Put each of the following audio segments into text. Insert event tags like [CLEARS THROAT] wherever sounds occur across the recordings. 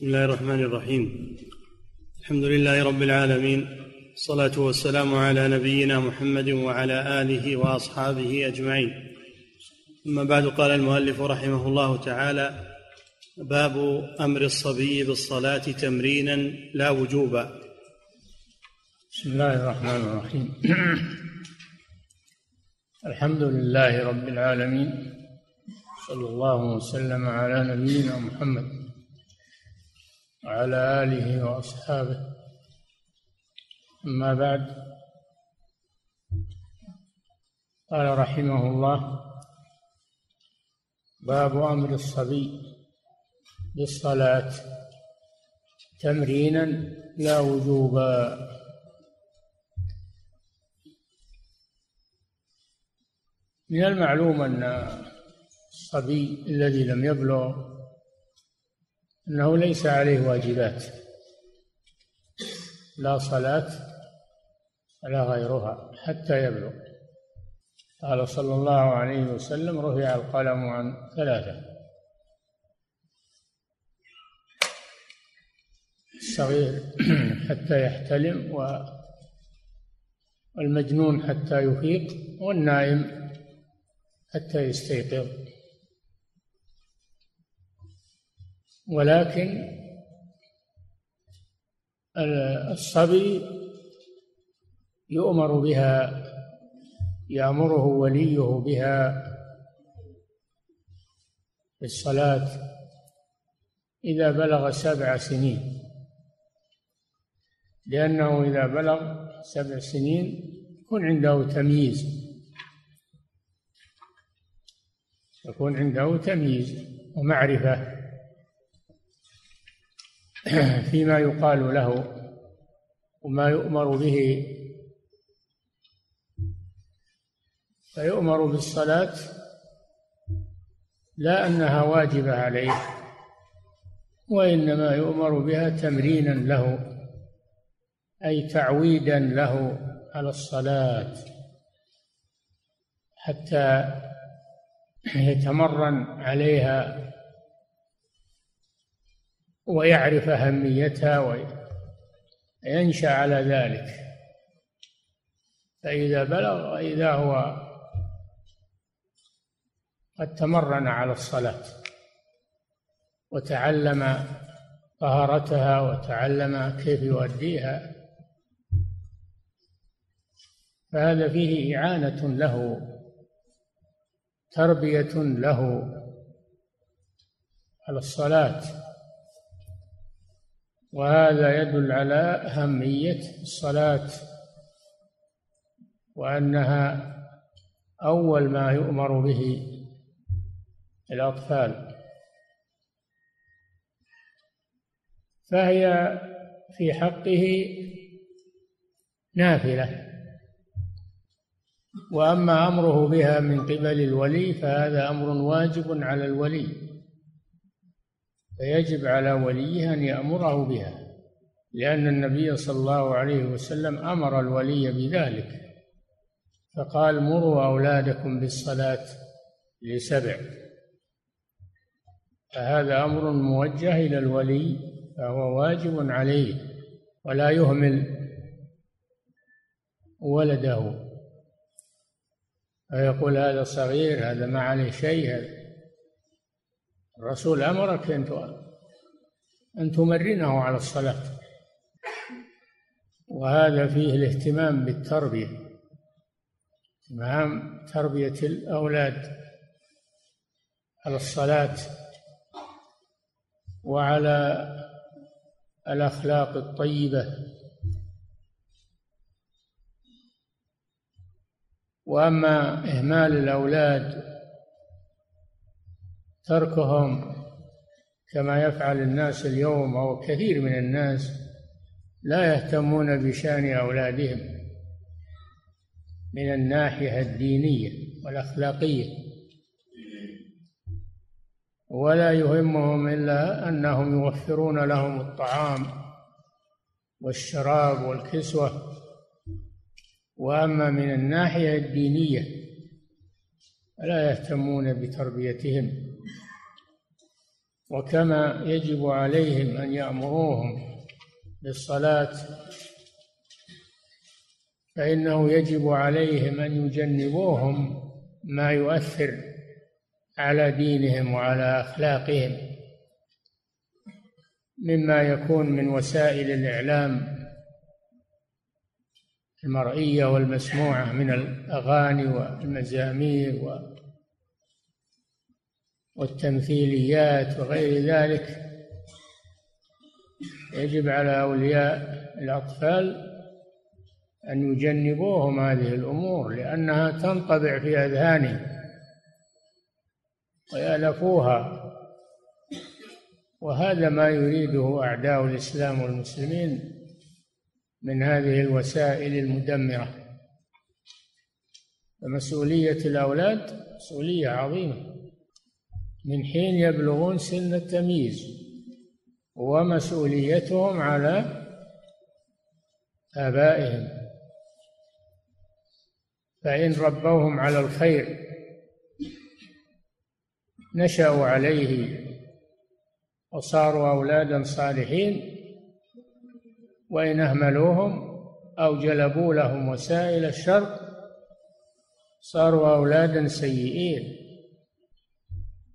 بسم الله الرحمن الرحيم. الحمد لله رب العالمين الصلاه والسلام على نبينا محمد وعلى آله وأصحابه أجمعين. أما بعد قال المؤلف رحمه الله تعالى باب أمر الصبي بالصلاة تمرينا لا وجوبا. بسم الله الرحمن الرحيم. [CLEARS THROAT] الحمد لله رب العالمين صلى الله وسلم على نبينا محمد وعلى آله وأصحابه. أما بعد. قال رحمه الله باب أمر الصبي بالصلاة. تمرينا لا وجوبا من المعلوم أن الصبي الذي لم يبلغ أنه ليس عليه واجبات لا صلاة ولا غيرها حتى يبلغ. قال صلى الله عليه وسلم رفع القلم عن ثلاثة. الصغير [CLEARS THROAT] حتى يحتلم والمجنون حتى يفيق والنائم حتى يستيقظ. ولكن الصبي يؤمر بها يأمره وليه بها بالصلاة إذا بلغ سبع سنين. لأنه إذا بلغ سبع سنين يكون عنده تمييز. يكون عنده تمييز ومعرفة. [CLEARS THROAT] فيما يقال له وما يؤمر به فيؤمر بالصلاة لا أنها واجبة عليه وإنما يؤمر بها تمرينا له أي تعويدا له على الصلاة حتى يتمرن عليها ويعرف أهميتها وينشأ على ذلك. فإذا بلغ إذا هو قد تمرن على الصلاة وتعلم طهارتها وتعلم كيف يؤديها فهذا فيه إعانة له تربية له على الصلاة. وهذا يدل على أهمية الصلاة وأنها أول ما يؤمر به الأطفال. فهي في حقه نافلة. وأما أمره بها من قبل الولي فهذا أمر واجب على الولي. فيجب على وليه أن يأمره بها لأن النبي صلى الله عليه وسلم أمر الولي بذلك فقال مروا أولادكم بالصلاة لسبع. فهذا أمر موجه إلى الولي فهو واجب عليه ولا يهمل ولده. فيقول هذا صغير هذا ما عليه شيء هذا الرسول أمرك أن أن تمرنه على الصلاة. وهذا فيه الاهتمام بالتربية اهتمام تربية الأولاد على الصلاة وعلى الأخلاق الطيبة. وأما إهمال الأولاد تركهم كما يفعل الناس اليوم أو كثير من الناس لا يهتمون بشأن أولادهم من الناحية الدينية والأخلاقية. ولا يهمهم إلا أنهم يوفرون لهم الطعام والشراب والكسوة. وأما من الناحية الدينية فلا يهتمون بتربيتهم. وكما يجب عليهم أن يأمروهم بالصلاة فإنه يجب عليهم أن يجنبوهم ما يؤثر على دينهم وعلى أخلاقهم مما يكون من وسائل الإعلام المرئية والمسموعة من الأغاني والمزامير والتمثيليات وغير ذلك يجب على أولياء الأطفال أن يجنبوهم هذه الأمور لأنها تنطبع في أذهانهم ويألفوها. وهذا ما يريده أعداء الإسلام والمسلمين من هذه الوسائل المدمرة. فمسؤولية الأولاد مسؤولية عظيمة. من حين يبلغون سن التمييز ومسؤوليتهم على آبائهم. فإن ربوهم على الخير نشأوا عليه وصاروا أولادا صالحين وإن أهملوهم أو جلبوا لهم وسائل الشر صاروا أولادا سيئين.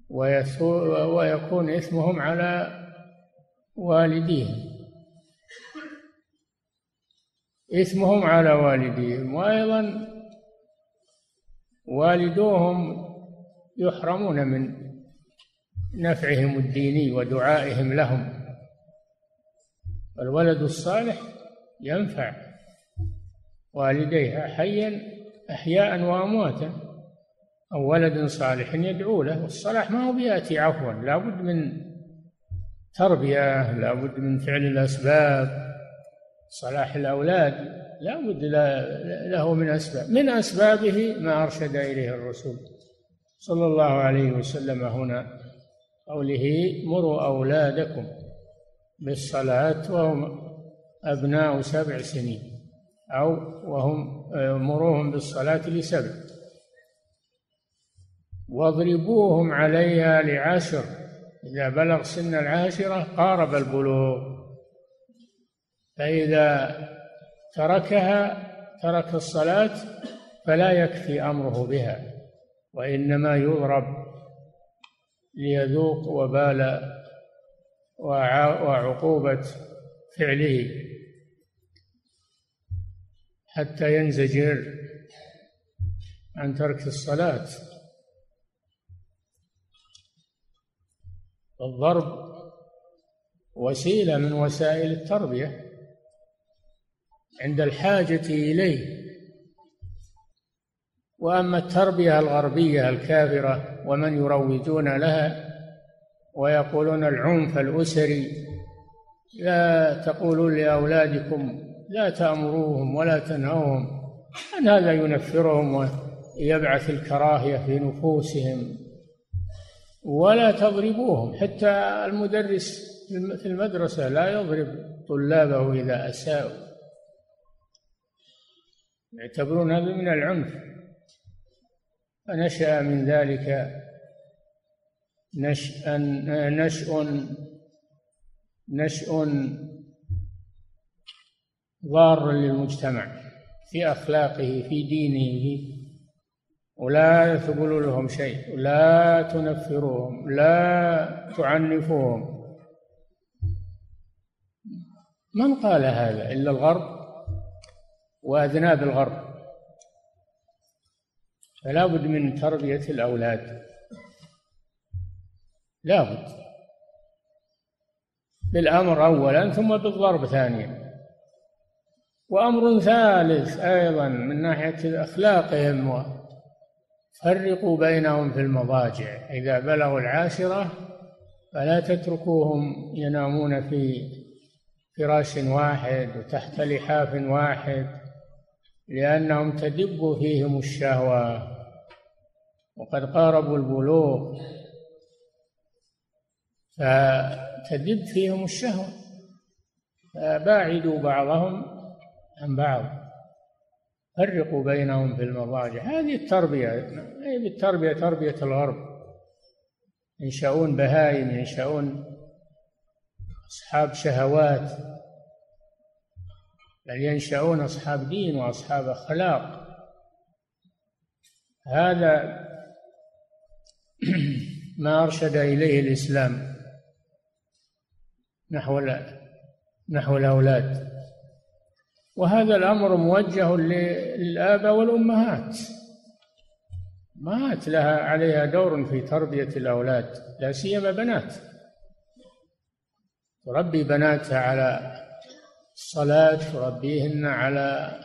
ويكون إثمهم على والديهم. إثمهم على والديهم. وأيضا والدوهم يحرمون من نفعهم الديني ودعائهم لهم. الولد الصالح ينفع والديه حيا أحياء وأمواتا. أو ولد صالح يدعو له والصلاح ما هو بيأتي عفوا لابد من تربية لابد من فعل الأسباب. صلاح الأولاد لابد له من أسباب من أسبابه ما أرشد إليه الرسول. صلى الله عليه وسلم هنا قوله مروا أولادكم بالصلاة وهم أبناء سبع سنين أو وهم مروهم بالصلاة لسبع واضربوهم عليها لعشر إذا بلغ سن العاشرة قارب البلوغ. فإذا تركها ترك الصلاة فلا يكفي أمره بها وإنما يضرب ليذوق وبال وعقوبة فعله. حتى ينزجر عن ترك الصلاة. الضرب وسيلة من وسائل التربية عند الحاجة إليه. وأما التربية الغربية الكافرة ومن يروجون لها ويقولون العنف الأسري لا تقولوا لأولادكم لا تأمروهم ولا تنهوهم أن هذا ينفرهم ويبعث الكراهية في نفوسهم. ولا تضربوهم. حتى المدرس في المدرسة لا يضرب طلابه إذا أساءوا. يعتبرون هذا من العنف. فنشأ من ذلك نشأ نشأ نشأ ضار للمجتمع في أخلاقه في دينه ولا تقولوا لهم شيء لا تنفروهم لا تعنفوهم من قال هذا؟ إلا الغرب وأذناب الغرب. فلا بد من تربية الأولاد. لا بد. بالأمر أولا ثم بالضرب ثانيا. وأمر ثالث أيضا من ناحية أخلاقهم فرقوا بينهم في المضاجع. إذا بلغوا العاشرة فلا تتركوهم ينامون في فراش واحد وتحت لحاف واحد لأنهم تدب فيهم الشهوة. وقد قاربوا البلوغ فتدب فيهم الشهوة. فباعدوا بعضهم عن بعض. فرقوا بينهم في المضاجع. هذه التربية هذه التربية تربية الغرب. ينشأون بهائم ينشأون أصحاب شهوات بل ينشأون أصحاب دين وأصحاب أخلاق. هذا [CLEARS THROAT] ما أرشد إليه الإسلام نحو نحو الأولاد. وهذا الأمر موجه للآباء والأمهات. أمهات لها عليها دور في تربية الأولاد لا سيما بنات. تربي بناتها على الصلاة تربيهن على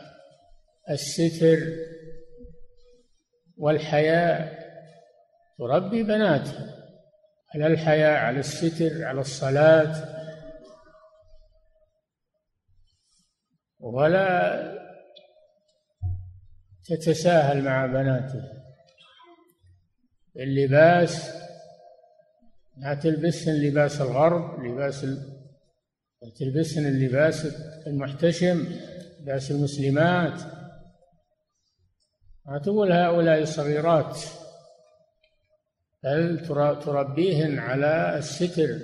الستر والحياء. تربي بناتها على الحياء على الستر على الصلاة. ولا تتساهل مع بناته. اللباس لا تلبسن لباس الغرب لباس تلبسن اللباس المحتشم لباس المسلمات. ما تقول هؤلاء صغيرات بل تربيهن على الستر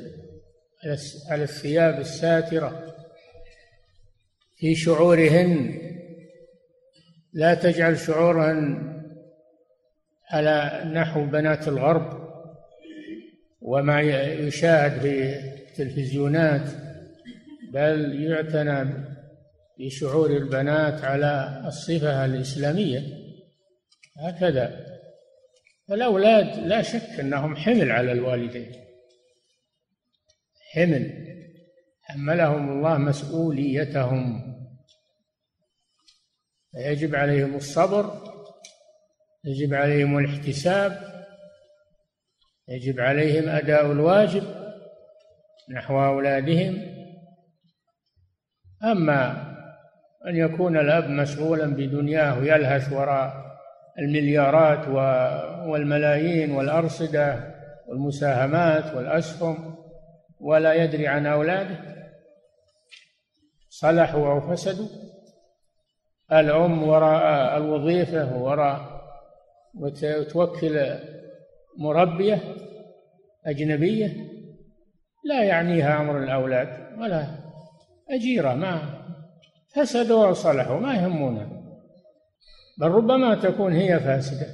على الثياب الساترة. في شعورهن. لا تجعل شعورهن على نحو بنات الغرب. وما يشاهد في التلفزيونات بل يعتنى بشعور البنات على الصفة الإسلامية. هكذا. فالأولاد لا شك أنهم حمل على الوالدين. حمل. حملهم الله مسؤوليتهم. فيجب عليهم الصبر يجب عليهم الاحتساب يجب عليهم أداء الواجب نحو أولادهم. أما أن يكون الأب مشغولا بدنياه يلهث وراء المليارات والملايين والأرصدة والمساهمات والأسهم ولا يدري عن أولاده صلحوا أو فسدوا الأم وراء الوظيفة وراء وتوكل مربية أجنبية؟ لا يعنيها أمر الأولاد ولا أجيرة ما فسدوا أو صلحوا ما يهمونه بل ربما تكون هي فاسدة.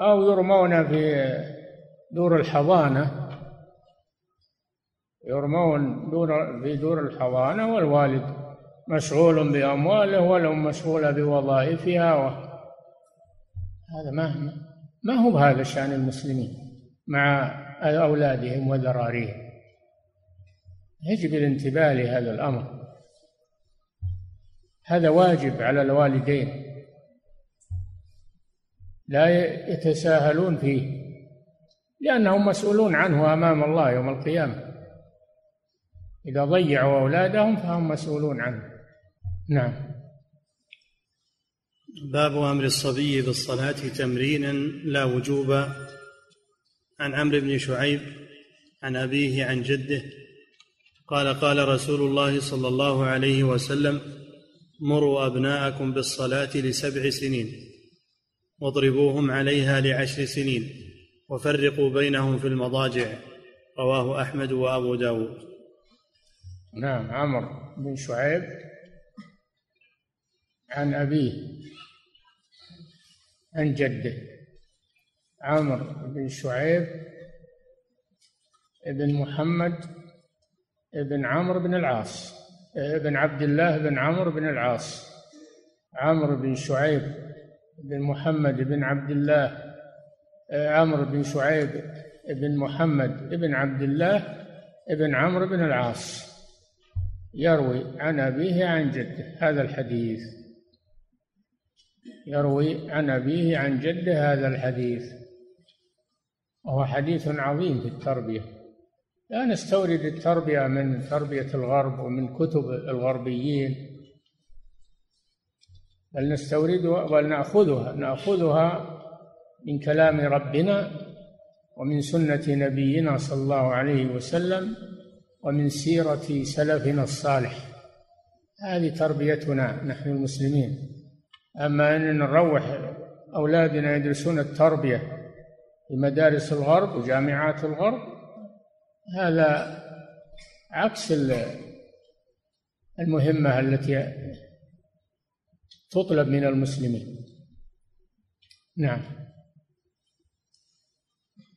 أو يرمون في دور الحضانة يرمون دور في دور الحضانة والوالد مشغول بأمواله والأم مشغولة بوظائفها و... هذا ما ما هو بهذا شأن المسلمين مع أولادهم وذراريهم؟ يجب الانتباه لهذا الأمر. هذا واجب على الوالدين. لا يتساهلون فيه لأنهم مسؤولون عنه أمام الله يوم القيامة. إذا ضيعوا أولادهم فهم مسؤولون عنه. نعم. باب أمر الصبي بالصلاة تمرينا لا وجوبا عن عمرو بن شعيب عن أبيه عن جده قال قال رسول الله صلى الله عليه وسلم مروا أبناءكم بالصلاة لسبع سنين واضربوهم عليها لعشر سنين وفرقوا بينهم في المضاجع. رواه أحمد وأبو داود. نعم عمرو بن شعيب عن أبيه عن جده. عمرو بن شعيب ابن محمد ابن عمرو بن العاص ابن عبد الله بن عمرو بن العاص. عمرو بن شعيب بن محمد بن عبد الله عمرو بن شعيب بن محمد بن عبد الله بن عمرو بن العاص. يروي عن أبيه عن جده هذا الحديث. يروي عن أبيه عن جده هذا الحديث. وهو حديث عظيم في التربية. لا نستورد التربية من تربية الغرب ومن كتب الغربيين. بل نستوردها بل نأخذها نأخذها من كلام ربنا ومن سنة نبينا صلى الله عليه وسلم. ومن سيرة سلفنا الصالح. هذه تربيتنا نحن المسلمين. أما أن نروح أولادنا يدرسون التربية في مدارس الغرب وجامعات الغرب هذا عكس المهمة التي تطلب من المسلمين. نعم.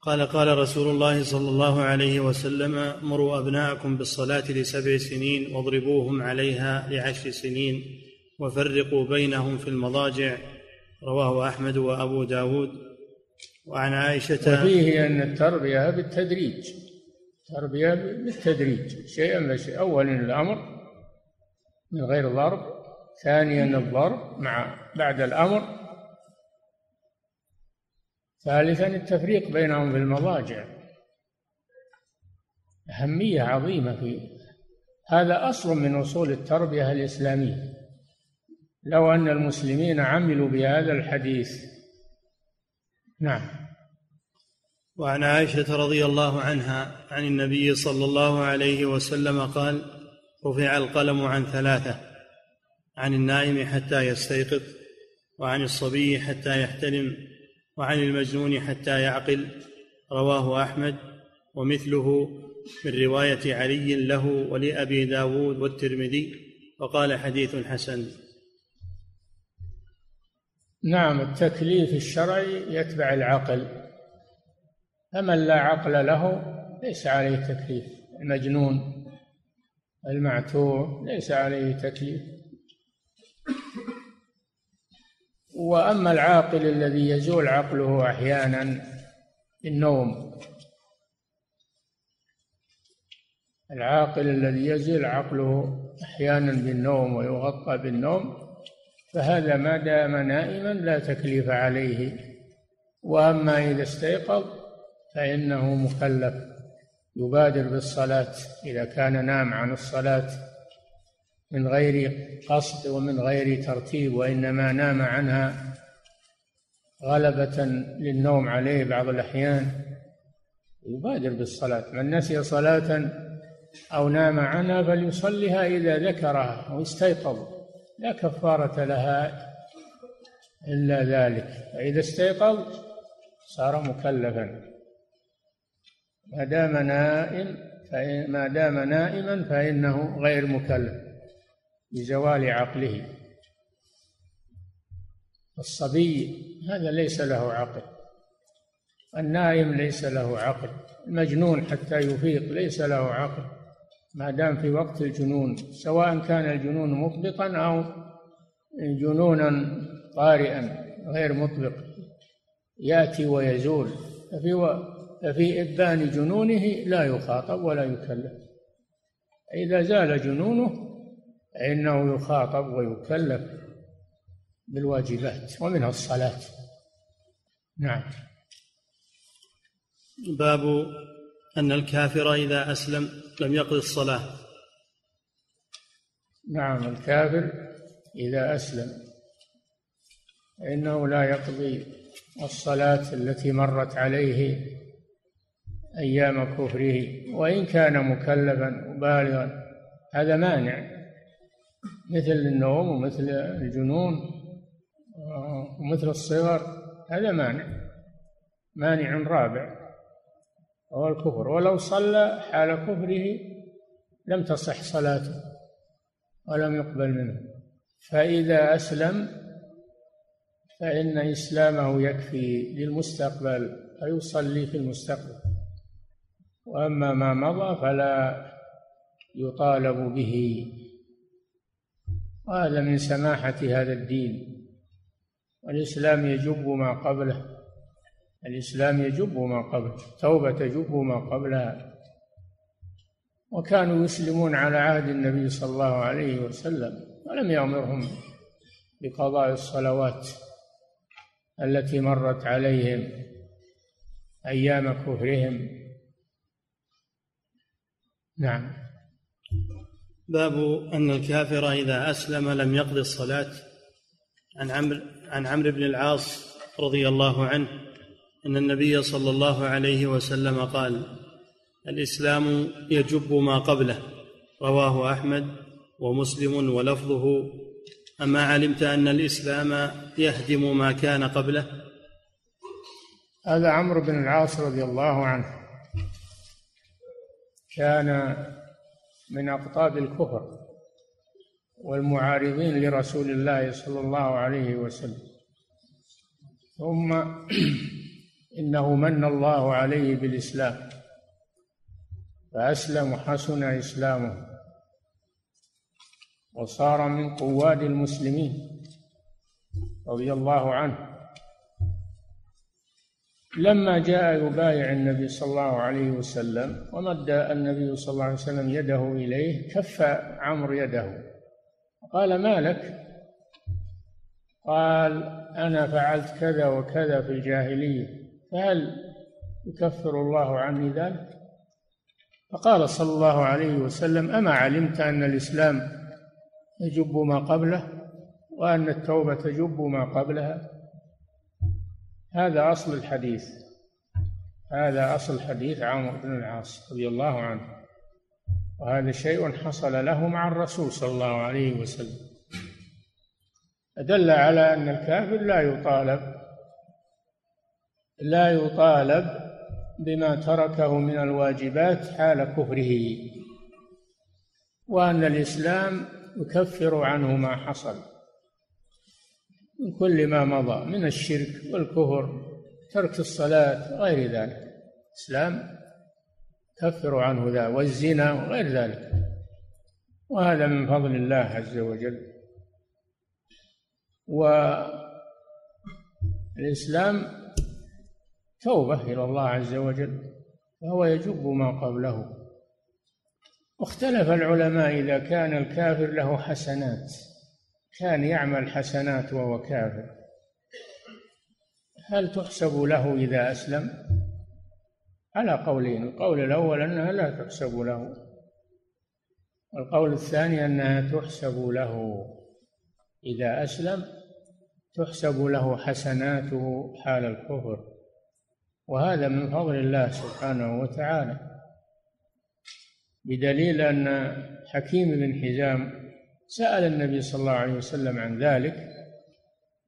قال قال رسول الله صلى الله عليه وسلم مروا أبناءكم بالصلاة لسبع سنين واضربوهم عليها لعشر سنين وفرقوا بينهم في المضاجع. رواه أحمد وأبو داود. وعن عائشة وفيه أن التربية بالتدريج تربية بالتدريج. شيئا فشيئا أولا الأمر من غير ضرب ثانيا الضرب مع بعد الأمر ثالثا التفريق بينهم في المضاجع. أهمية عظيمة في هذا أصل من أصول التربية الإسلامية. لو أن المسلمين عملوا بهذا الحديث. نعم. وعن عائشة رضي الله عنها عن النبي صلى الله عليه وسلم قال رفع القلم عن ثلاثة عن النائم حتى يستيقظ وعن الصبي حتى يحتلم وعن المجنون حتى يعقل رواه أحمد ومثله من رواية علي له ولأبي داود والترمذي وقال حديث حسن. نعم التكليف الشرعي يتبع العقل. فمن لا عقل له ليس عليه تكليف. المجنون المعتوه ليس عليه تكليف. وأما العاقل الذي يزول عقله أحيانا بالنوم العاقل الذي يزول عقله أحيانا بالنوم ويغطى بالنوم فهذا ما دام نائما لا تكليف عليه. وأما إذا استيقظ فإنه مكلف يبادر بالصلاة. إذا كان نام عن الصلاة من غير قصد ومن غير ترتيب وإنما نام عنها غلبة للنوم عليه بعض الأحيان. يبادر بالصلاة. من نسي صلاة أو نام عنها فليصلها إذا ذكرها أو استيقظ. لا كفارة لها إلا ذلك. فإذا استيقظ صار مكلفا. ما دام نائم فإن ما دام نائما فإنه غير مكلف. بزوال عقله. الصبي هذا ليس له عقل. النائم ليس له عقل. المجنون حتى يفيق ليس له عقل. ما دام في وقت الجنون سواء كان الجنون مطبقا أو جنونا طارئا غير مطبق يأتي ويزول. ففي و... ففي إبان جنونه لا يخاطب ولا يكلف. إذا زال جنونه فإنه يخاطب ويكلف بالواجبات ومنها الصلاة. نعم. باب أن الكافر إذا أسلم لم يقض الصلاة. نعم الكافر إذا أسلم فإنه لا يقضي الصلاة التي مرت عليه أيام كفره وإن كان مكلفا وبالغا هذا مانع. مثل النوم ومثل الجنون ومثل الصغر هذا مانع مانع رابع وهو الكفر. ولو صلى حال كفره لم تصح صلاته ولم يقبل منه. فإذا أسلم فإن إسلامه يكفي للمستقبل فيصلي في المستقبل. وأما ما مضى فلا يطالب به. وهذا من سماحة هذا الدين والإسلام يجب ما قبله الإسلام يجب ما قبله توبة تجب ما قبلها. وكانوا يسلمون على عهد النبي صلى الله عليه وسلم ولم يأمرهم بقضاء الصلوات التي مرت عليهم أيام كفرهم. نعم. باب أن الكافر إذا أسلم لم يقضي الصلاة. عن عمرو عن عمرو بن العاص رضي الله عنه أن النبي صلى الله عليه وسلم قال الإسلام يجب ما قبله. رواه أحمد ومسلم ولفظه. أما علمت أن الإسلام يهدم ما كان قبله؟ هذا عمرو بن العاص رضي الله عنه كان من أقطاب الكفر والمعارضين لرسول الله صلى الله عليه وسلم. ثم [CLEARS THROAT] إنه من الله عليه بالإسلام فأسلم وحسن إسلامه وصار من قواد المسلمين رضي الله عنه. لما جاء يبايع النبي صلى الله عليه وسلم ومد النبي صلى الله عليه وسلم يده إليه كف عمرو يده. قال ما لك؟ قال أنا فعلت كذا وكذا في الجاهلية فهل يكفر الله عني ذلك؟ فقال صلى الله عليه وسلم أما علمت أن الإسلام يجب ما قبله وأن التوبة تجب ما قبلها؟ هذا أصل الحديث. هذا أصل حديث عمرو بن العاص رضي الله عنه. وهذا شيء حصل له مع الرسول صلى الله عليه وسلم. دل على أن الكافر لا يطالب لا يطالب بما تركه من الواجبات حال كفره وأن الإسلام يكفر عنه ما حصل. من كل ما مضى من الشرك والكفر ترك الصلاة غير ذلك. الإسلام كفر عنه ذا والزنا وغير ذلك. وهذا من فضل الله عز وجل. والإسلام توبة إلى الله عز وجل فهو يجب ما قبله. واختلف العلماء إذا كان الكافر له حسنات. كان يعمل حسنات وهو كافر. هل تحسب له إذا أسلم؟ على قولين القول الأول أنها لا تحسب له. القول الثاني أنها تحسب له. إذا أسلم تحسب له حسناته حال الكفر. وهذا من فضل الله سبحانه وتعالى. بدليل أن حكيم بن حزام سأل النبي صلى الله عليه وسلم عن ذلك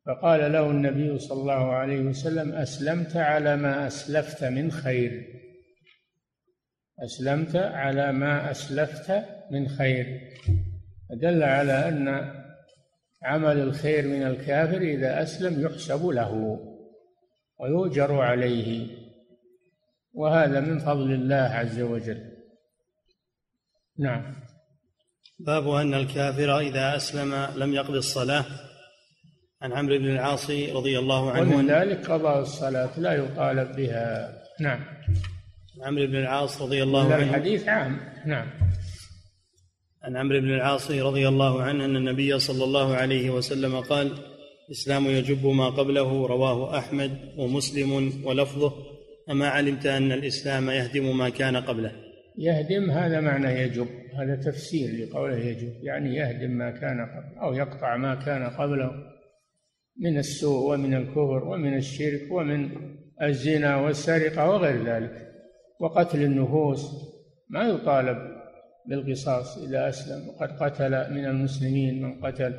فقال له النبي صلى الله عليه وسلم أسلمت على ما أسلفت من خير. أسلمت على ما أسلفت من خير. دل على أن عمل الخير من الكافر إذا أسلم يحسب له ويؤجر عليه. وهذا من فضل الله عز وجل. نعم. باب أن الكافر إذا أسلم لم يقض الصلاة. عن عمرو بن العاص رضي الله عنه. ومن ذلك قضاء الصلاة لا يطالب بها. نعم. عمرو بن العاص رضي الله عنه. الحديث عام. نعم. عن عمرو بن العاص رضي الله عنه أن النبي صلى الله عليه وسلم قال الإسلام يجب ما قبله رواه أحمد ومسلم ولفظه. أما علمت أن الإسلام يهدم ما كان قبله. يهدم هذا معنى يجب هذا تفسير لقوله يجب يعني يهدم ما كان قبله أو يقطع ما كان قبله من السوء ومن الكفر ومن الشرك ومن الزنا والسرقة وغير ذلك وقتل النفوس. ما يطالب بالقصاص إذا أسلم وقد قتل من المسلمين من قتل.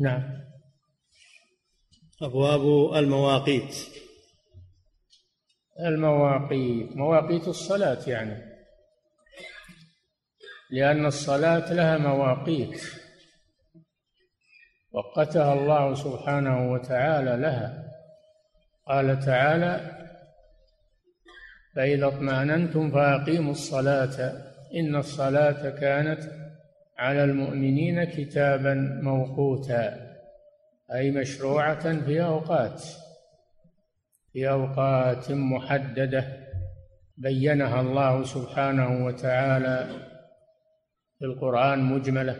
نعم. أبواب المواقيت. المواقيت مواقيت الصلاة يعني. لأن الصلاة لها مواقيت وقتها الله سبحانه وتعالى لها. قال تعالى فإذا اطمأننتم فأقيموا الصلاة. إن الصلاة كانت على المؤمنين كتابا موقوتا أي مشروعة في أوقات في أوقات محددة بينها الله سبحانه وتعالى القرآن مجملة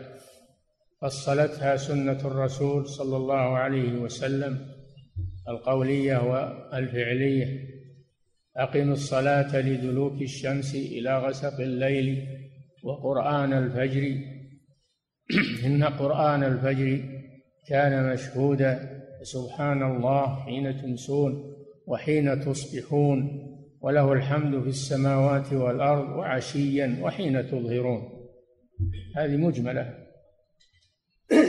فصلتها سنة الرسول صلى الله عليه وسلم القولية والفعلية. أقم الصلاة لدلوك الشمس إلى غسق الليل وقرآن الفجر. [CLEARS THROAT] إن قرآن الفجر كان مشهودا سبحان الله حين تمسون وحين تصبحون وله الحمد في السماوات والأرض وعشيا وحين تظهرون. هذه مجملة.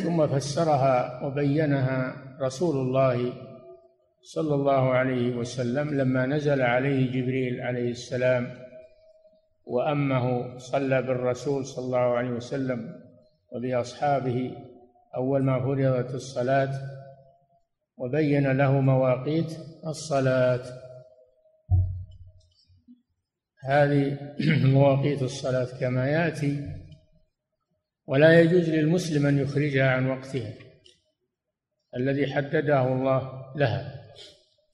ثم فسرها وبينها رسول الله صلى الله عليه وسلم لما نزل عليه جبريل عليه السلام وأمه صلى بالرسول صلى الله عليه وسلم وبأصحابه أول ما فرضت الصلاة وبين له مواقيت الصلاة. هذه [CLEARS THROAT] مواقيت الصلاة كما يأتي ولا يجوز للمسلم أن يخرجها عن وقتها. الذي حدده الله لها.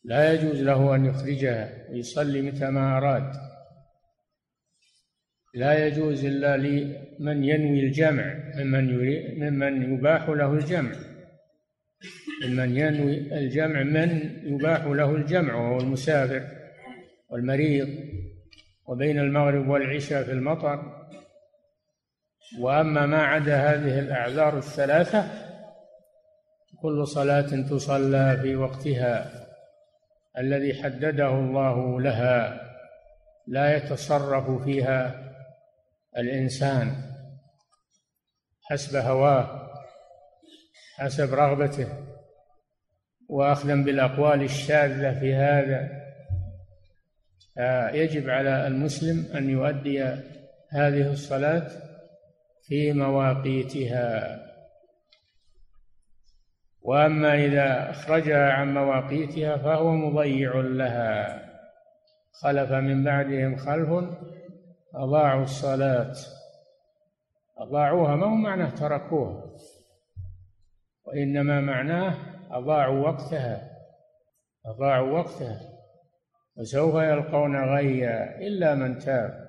لا يجوز له أن يخرجها ويصلي متى ما أراد. لا يجوز إلا لمن ينوي الجمع ممن ممن يباح له الجمع. ممن ينوي الجمع من يباح له الجمع وهو المسافر والمريض. وبين المغرب والعشاء في المطر. وأما ما عدا هذه الأعذار الثلاثة كل صلاة تصلى في وقتها. الذي حدده الله لها لا يتصرف فيها الإنسان حسب هواه حسب رغبته. واخذا بالأقوال الشاذة في هذا يجب على المسلم أن يؤدي هذه الصلاة في مواقيتها. وأما إذا أخرجها عن مواقيتها فهو مضيع لها. خلف من بعدهم خلف أضاعوا الصلاة. أضاعوها ما هو معناه تركوها؟ وإنما معناه أضاعوا وقتها. أضاعوا وقتها. وسوف يلقون غيا إلا من تاب.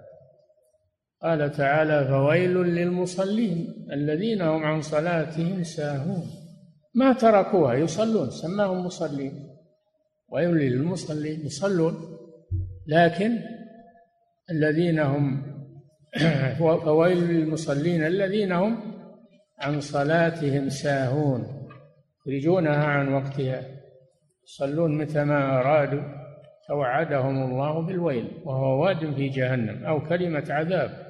قال تعالى فويل للمصلين الذين هم عن صلاتهم ساهون. ما تركوها؟ يصلون سماهم مصلين. ويل للمصلين يصلون. لكن الذين هم [COUGHS] فويل للمصلين الذين هم عن صلاتهم ساهون. يخرجونها عن وقتها. يصلون متى ما أرادوا. توعدهم الله بالويل وهو واد في جهنم أو كلمة عذاب.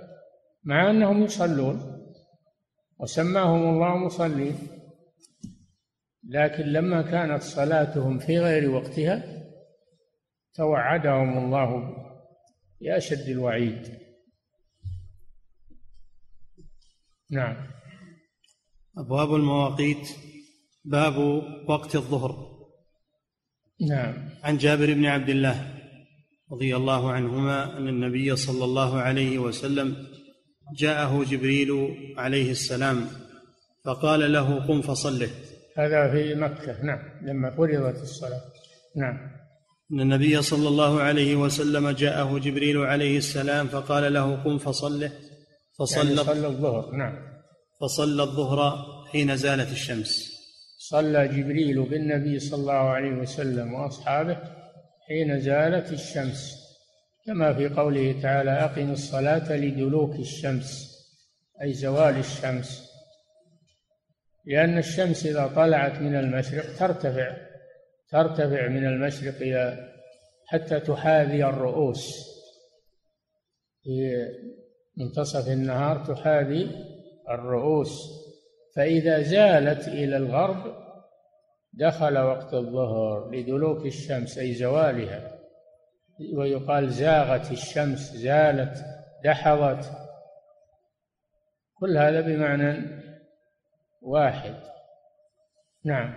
مع أنهم يصلون وسماهم الله مصلين لكن لما كانت صلاتهم في غير وقتها توعدهم الله بأشد الوعيد. نعم. أبواب المواقيت باب وقت الظهر. نعم. عن جابر بن عبد الله رضي الله عنهما أن النبي صلى الله عليه وسلم جاءه جبريل عليه السلام فقال له قم فصله. هذا في مكة. نعم لما فرضت الصلاة. نعم. أن النبي صلى الله عليه وسلم جاءه جبريل عليه السلام فقال له قم فصله. فصلى يعني صلى الظهر. نعم. فصلى الظهر حين زالت الشمس. صلى جبريل بالنبي صلى الله عليه وسلم وأصحابه حين زالت الشمس. كما في قوله تعالى أقم الصلاة لدلوك الشمس أي زوال الشمس. لأن الشمس إذا طلعت من المشرق ترتفع ترتفع من المشرق إلى حتى تحاذي الرؤوس. في منتصف النهار تحاذي الرؤوس. فإذا زالت إلى الغرب دخل وقت الظهر لدلوك الشمس أي زوالها. ويقال زاغت الشمس زالت دحضت. كل هذا بمعنى واحد. نعم.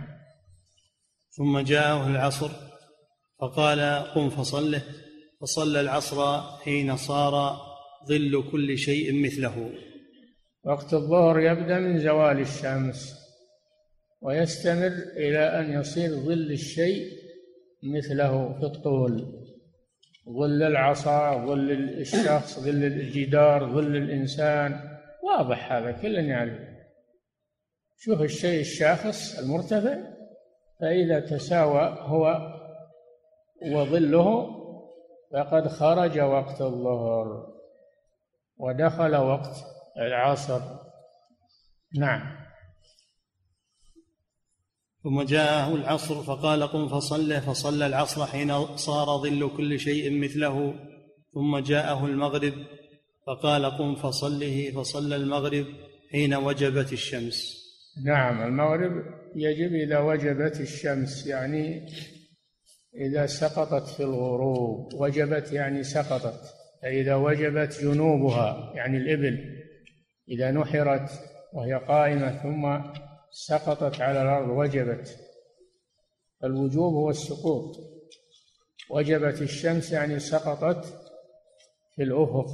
ثم جاءه العصر فقال قم فصله. فصلى العصر حين صار ظل كل شيء مثله. وقت الظهر يبدأ من زوال الشمس ويستمر إلى أن يصير ظل الشيء مثله في الطول. ظل العصا ظل الشخص ظل الجدار ظل الإنسان. واضح هذا كل يعرف شوف الشيء الشاخص المرتفع فإذا تساوى هو وظله فقد خرج وقت الظهر ودخل وقت العصر. نعم. ثم جاءه العصر فقال قم فصله فصلى العصر حين صار ظل كل شيء مثله. ثم جاءه المغرب فقال قم فصله فصلى المغرب حين وجبت الشمس. نعم المغرب يجب إذا وجبت الشمس يعني إذا سقطت في الغروب. وجبت يعني سقطت فإذا وجبت جنوبها يعني الإبل إذا نحرت وهي قائمة ثم سقطت على الأرض وجبت. الوجوب هو السقوط. وجبت الشمس يعني سقطت في الأفق.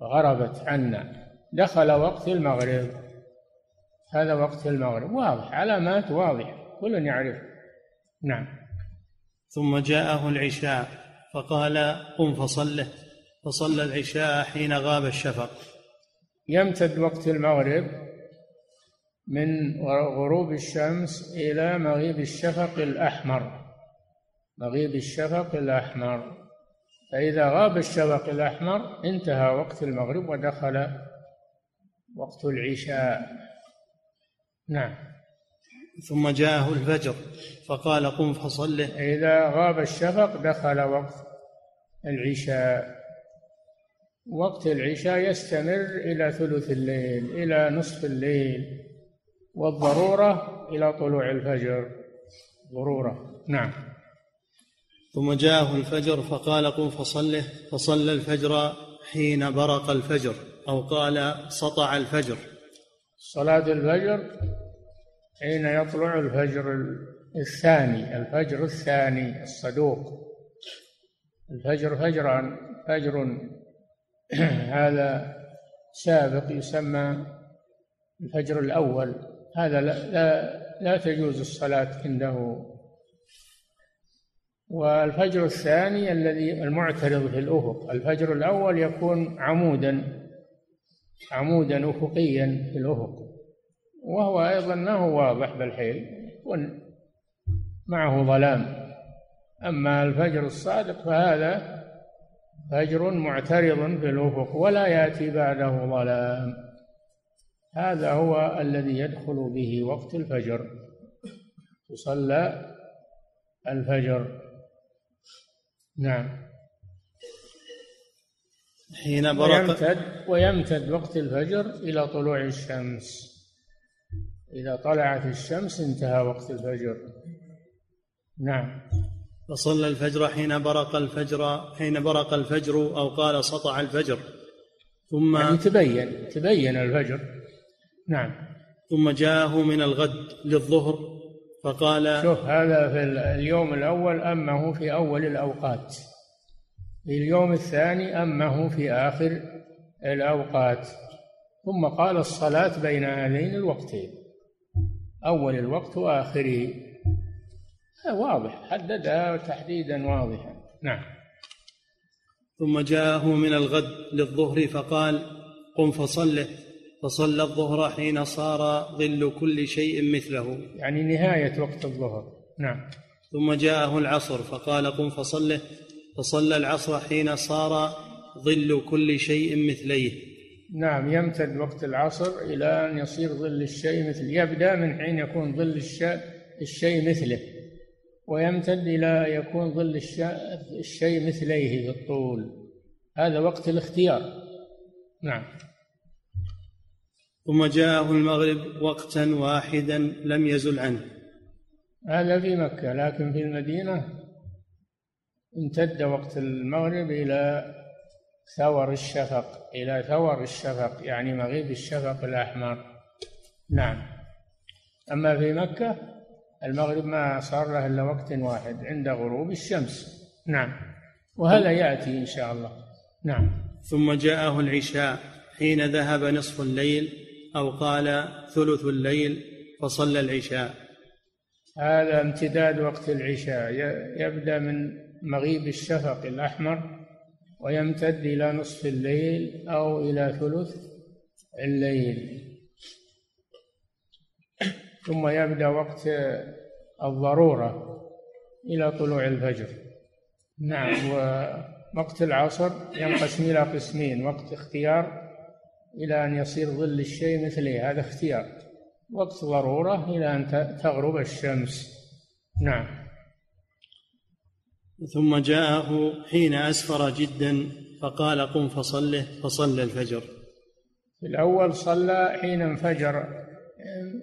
غربت عنا. دخل وقت المغرب. هذا وقت المغرب. واضح. علامات واضحة. كل يعرف. نعم. ثم جاءه العشاء فقال قم فصله فصلى العشاء حين غاب الشفق. يمتد وقت المغرب. من غروب الشمس إلى مغيب الشفق الأحمر. مغيب الشفق الأحمر. فإذا غاب الشفق الأحمر انتهى وقت المغرب ودخل وقت العشاء. نعم. ثم جاءه الفجر فقال قم فصله إذا غاب الشفق دخل وقت العشاء. وقت العشاء يستمر إلى ثلث الليل إلى نصف الليل. والضرورة إلى طلوع الفجر. ضرورة. نعم. ثم جاءه الفجر فقال قم فصله فصلى الفجر حين برق الفجر أو قال سطع الفجر. صلاة الفجر حين يطلع الفجر الثاني الفجر الثاني الصدوق. الفجر فجران فجر [CLEARS THROAT] هذا سابق يسمى الفجر الأول. هذا لا, لا, لا تجوز الصلاة عنده. والفجر الثاني الذي المعترض في الأفق الفجر الأول يكون عمودا عمودا أفقيا في الأفق. وهو أيضا ما هو واضح بالحيل يكون معه ظلام. أما الفجر الصادق فهذا فجر معترض في الأفق ولا يأتي بعده ظلام. هذا هو الذي يدخل به وقت الفجر. تصلى الفجر. نعم. حين برق ويمتد ويمتد وقت الفجر إلى طلوع الشمس. إذا طلعت الشمس انتهى وقت الفجر. نعم. فصلى الفجر حين برق الفجر حين برق الفجر أو قال سطع الفجر. ثم يعني تبين تبين الفجر. نعم. ثم جاءه من الغد للظهر فقال شوف هذا في اليوم الأول أمه في أول الأوقات. في اليوم الثاني أمه في آخر الأوقات. ثم قال الصلاة بين هذين الوقتين أول الوقت وآخره. واضح حددها تحديدا واضحا. نعم. ثم جاءه من الغد للظهر فقال قم فصله فصلى الظهر حين صار ظل كل شيء مثله. يعني نهاية وقت الظهر. نعم. ثم جاءه العصر فقال قم فصله. فصلى العصر حين صار ظل كل شيء مثليه. نعم يمتد وقت العصر إلى أن يصير ظل الشيء مثل يبدأ من حين يكون ظل الشيء مثله. ويمتد إلى يكون ظل الشيء مثليه في الطول هذا وقت الاختيار. نعم. ثم جاءه المغرب وقتا واحدا لم يزل عنه. هذا في مكة لكن في المدينة امتد وقت المغرب إلى ثور الشفق إلى ثور الشفق يعني مغيب الشفق الأحمر. نعم. أما في مكة المغرب ما صار له إلا وقت واحد عند غروب الشمس. نعم. وهذا يأتي إن شاء الله. نعم. ثم جاءه العشاء حين ذهب نصف الليل أو قال ثلث الليل فصلى العشاء. هذا امتداد وقت العشاء. يبدأ من مغيب الشفق الأحمر ويمتد إلى نصف الليل أو إلى ثلث الليل. ثم يبدأ وقت الضرورة إلى طلوع الفجر. نعم ووقت العصر ينقسم إلى قسمين وقت اختيار إلى أن يصير ظل الشيء مثله هذا اختيار. وقت ضرورة إلى أن تغرب الشمس. نعم. ثم جاءه حين أسفر جدا فقال قم فصله فصلى الفجر. في الأول صلى حين انفجر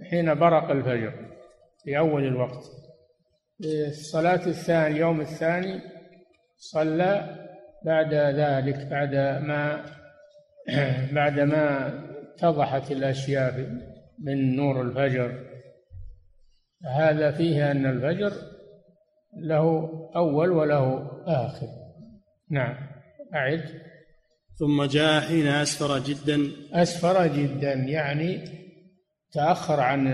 حين برق الفجر في أول الوقت. الصلاة الثاني يوم الثاني صلى بعد ذلك بعد ما [CLEARS THROAT] بعد ما اتضحت الأشياء من نور الفجر هذا فيه أن الفجر له أول وله آخر. نعم. أعد. ثم جاء حين أسفر جدا. أسفر جدا يعني تأخر عن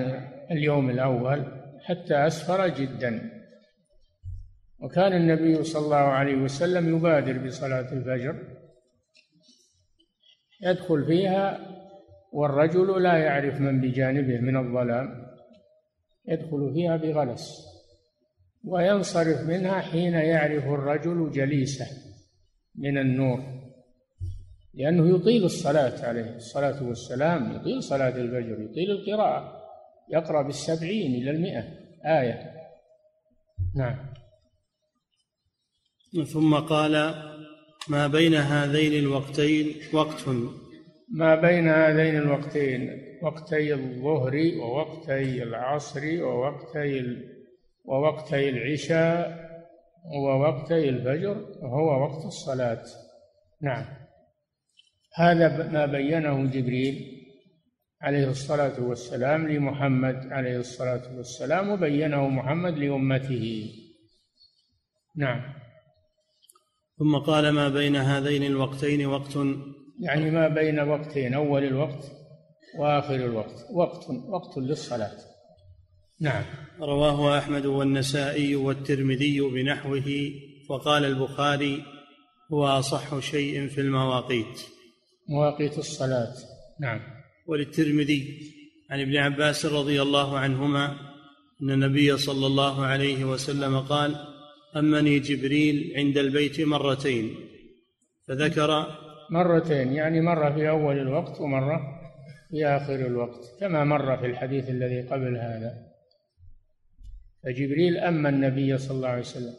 اليوم الأول حتى أسفر جدا. وكان النبي صلى الله عليه وسلم يبادر بصلاة الفجر. يدخل فيها والرجل لا يعرف من بجانبه من الظلام يدخل فيها بغلس وينصرف منها حين يعرف الرجل جليسه من النور لأنه يطيل الصلاة عليه الصلاة والسلام يطيل صلاة الفجر يطيل القراءة يقرأ بالسبعين إلى المئة آية. نعم. ثم قال ما بين هذين الوقتين وقت؟ ما بين هذين الوقتين وقتي الظهر ووقتي العصر ووقتي ووقتي العشاء ووقتي الفجر وهو وقت الصلاة. نعم. هذا ما بينه جبريل عليه الصلاة والسلام لمحمد عليه الصلاة والسلام وبينه محمد لأمته. نعم. ثم قال ما بين هذين الوقتين وقت. يعني ما بين وقتين أول الوقت وآخر الوقت. وقت وقت للصلاة. نعم. رواه أحمد والنسائي والترمذي بنحوه وقال البخاري هو أصح شيء في المواقيت. مواقيت الصلاة. نعم. وللترمذي عن ابن عباس رضي الله عنهما أن النبي صلى الله عليه وسلم قال أمني جبريل عند البيت مرتين فذكر مرتين يعني مرة في أول الوقت ومرة في آخر الوقت كما مر في الحديث الذي قبل هذا. فجبريل أما النبي صلى الله عليه وسلم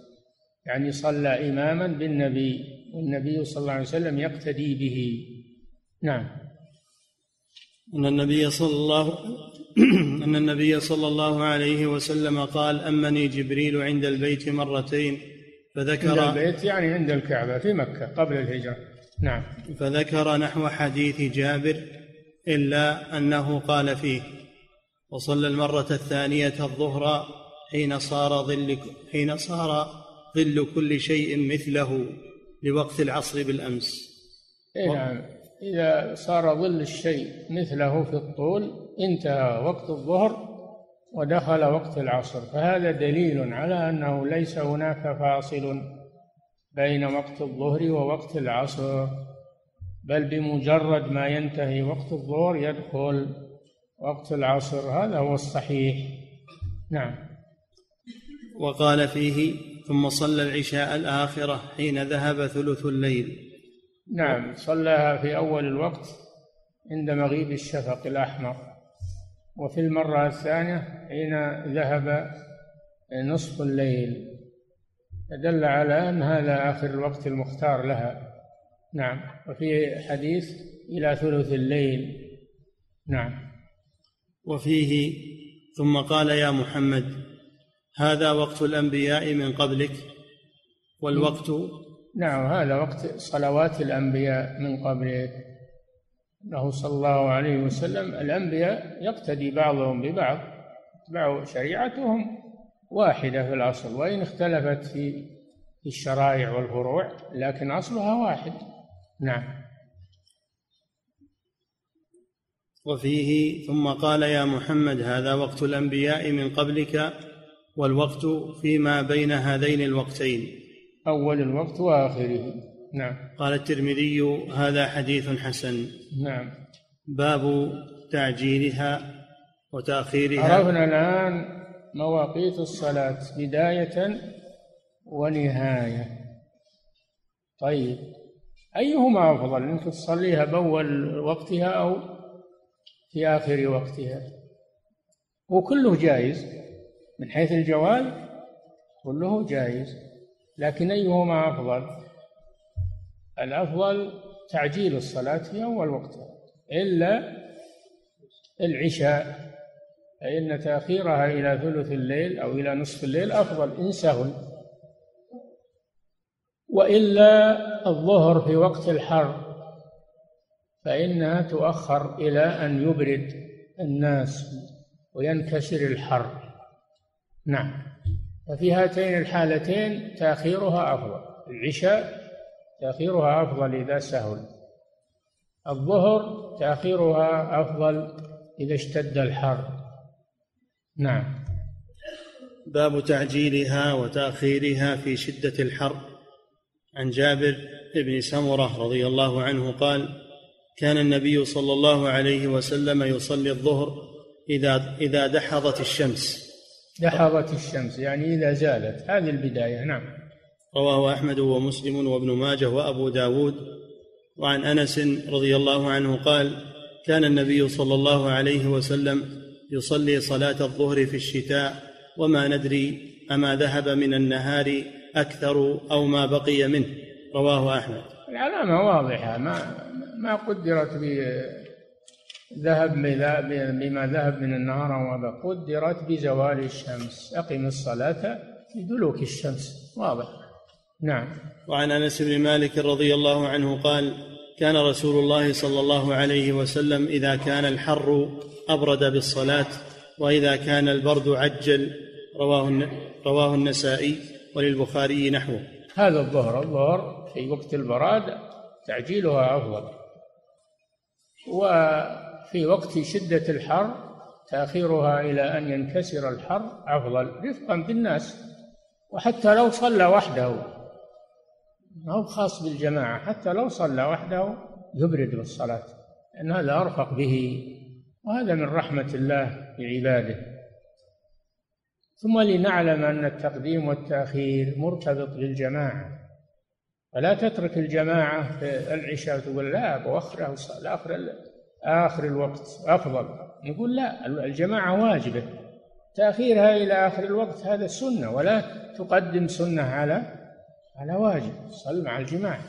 يعني صلى إماما بالنبي والنبي صلى الله عليه وسلم يقتدي به. نعم. أن النبي صلى الله [CLEARS THROAT] أن النبي صلى الله عليه وسلم قال أمني جبريل عند البيت مرتين. فذكر عند البيت يعني عند الكعبة في مكة قبل الهجرة. نعم. فذكر نحو حديث جابر إلا أنه قال فيه وصلى المرة الثانية الظهر حين صار ظل حين صار ظل كل شيء مثله لوقت العصر بالأمس. إيه نعم. إذا صار ظل الشيء مثله في الطول انتهى وقت الظهر ودخل وقت العصر فهذا دليل على أنه ليس هناك فاصل بين وقت الظهر ووقت العصر بل بمجرد ما ينتهي وقت الظهر يدخل وقت العصر هذا هو الصحيح. نعم. وقال فيه ثم صلى العشاء الآخرة حين ذهب ثلث الليل. نعم صلاها في أول الوقت عند مغيب الشفق الأحمر. وفي المرة الثانية حين ذهب نصف الليل دل على أن هذا آخر الوقت المختار لها. نعم. وفي حديث إلى ثلث الليل. نعم. وفيه ثم قال يا محمد هذا وقت الأنبياء من قبلك والوقت نعم هذا وقت صلوات الأنبياء من قبلك. له صلى الله عليه وسلم الأنبياء يقتدي بعضهم ببعض يتبع شريعتهم واحدة في الأصل وإن اختلفت في الشرائع والفروع لكن أصلها واحد. نعم. وفيه ثم قال يا محمد هذا وقت الأنبياء من قبلك والوقت فيما بين هذين الوقتين. أول الوقت وآخره. نعم. قال الترمذي هذا حديث حسن. نعم. باب تعجيلها وتأخيرها. عرفنا الآن مواقيت الصلاة بداية ونهاية. طيب أيهما أفضل أنك تصليها بأول وقتها أو في آخر وقتها؟ وكله جائز من حيث الجواز كله جائز لكن أيهما أفضل؟ الأفضل تعجيل الصلاة في أول وقتها إلا العشاء فإن تأخيرها إلى ثلث الليل أو إلى نصف الليل أفضل إن سهل. وإلا الظهر في وقت الحر فإنها تؤخر إلى أن يبرد الناس وينكسر الحر. نعم. ففي هاتين الحالتين تأخيرها أفضل العشاء تأخيرها أفضل إذا سهل. الظهر تأخيرها أفضل إذا اشتد الحر. نعم. باب تعجيلها وتأخيرها في شدة الحر. عن جابر بن سمرة رضي الله عنه قال كان النبي صلى الله عليه وسلم يصلي الظهر إذا إذا دحضت الشمس. دحضت الشمس يعني إذا زالت. هذه البداية نعم. رواه أحمد ومسلم وابن ماجه وأبو داود. وعن أنس رضي الله عنه قال كان النبي صلى الله عليه وسلم يصلي صلاة الظهر في الشتاء وما ندري أما ذهب من النهار أكثر أو ما بقي منه. رواه أحمد. العلامة واضحة ما ما قدرت ذهب بما ذهب من النهار وما قدرت بزوال الشمس. أقم الصلاة بدلوك الشمس. واضح. نعم. وعن أنس بن مالك رضي الله عنه قال كان رسول الله صلى الله عليه وسلم إذا كان الحر أبرد بالصلاة وإذا كان البرد عجل. رواه رواه النسائي وللبخاري نحوه. هذا الظهر الظهر في وقت البراد تعجيلها أفضل. وفي وقت شدة الحر تأخيرها إلى أن ينكسر الحر أفضل رفقا بالناس. وحتى لو صلى وحده ما هو خاص بالجماعة حتى لو صلى وحده يبرد بالصلاة لأن هذا أرفق به وهذا من رحمة الله بعباده ثم لنعلم أن التقديم والتأخير مرتبط بالجماعة. فلا تترك الجماعة في العشاء وتقول لا بأخره آخر آخر الوقت أفضل. نقول لا الجماعة واجبة. تأخيرها إلى آخر الوقت هذا سنة ولا تقدم سنة على على واجب صل مع الجماعة.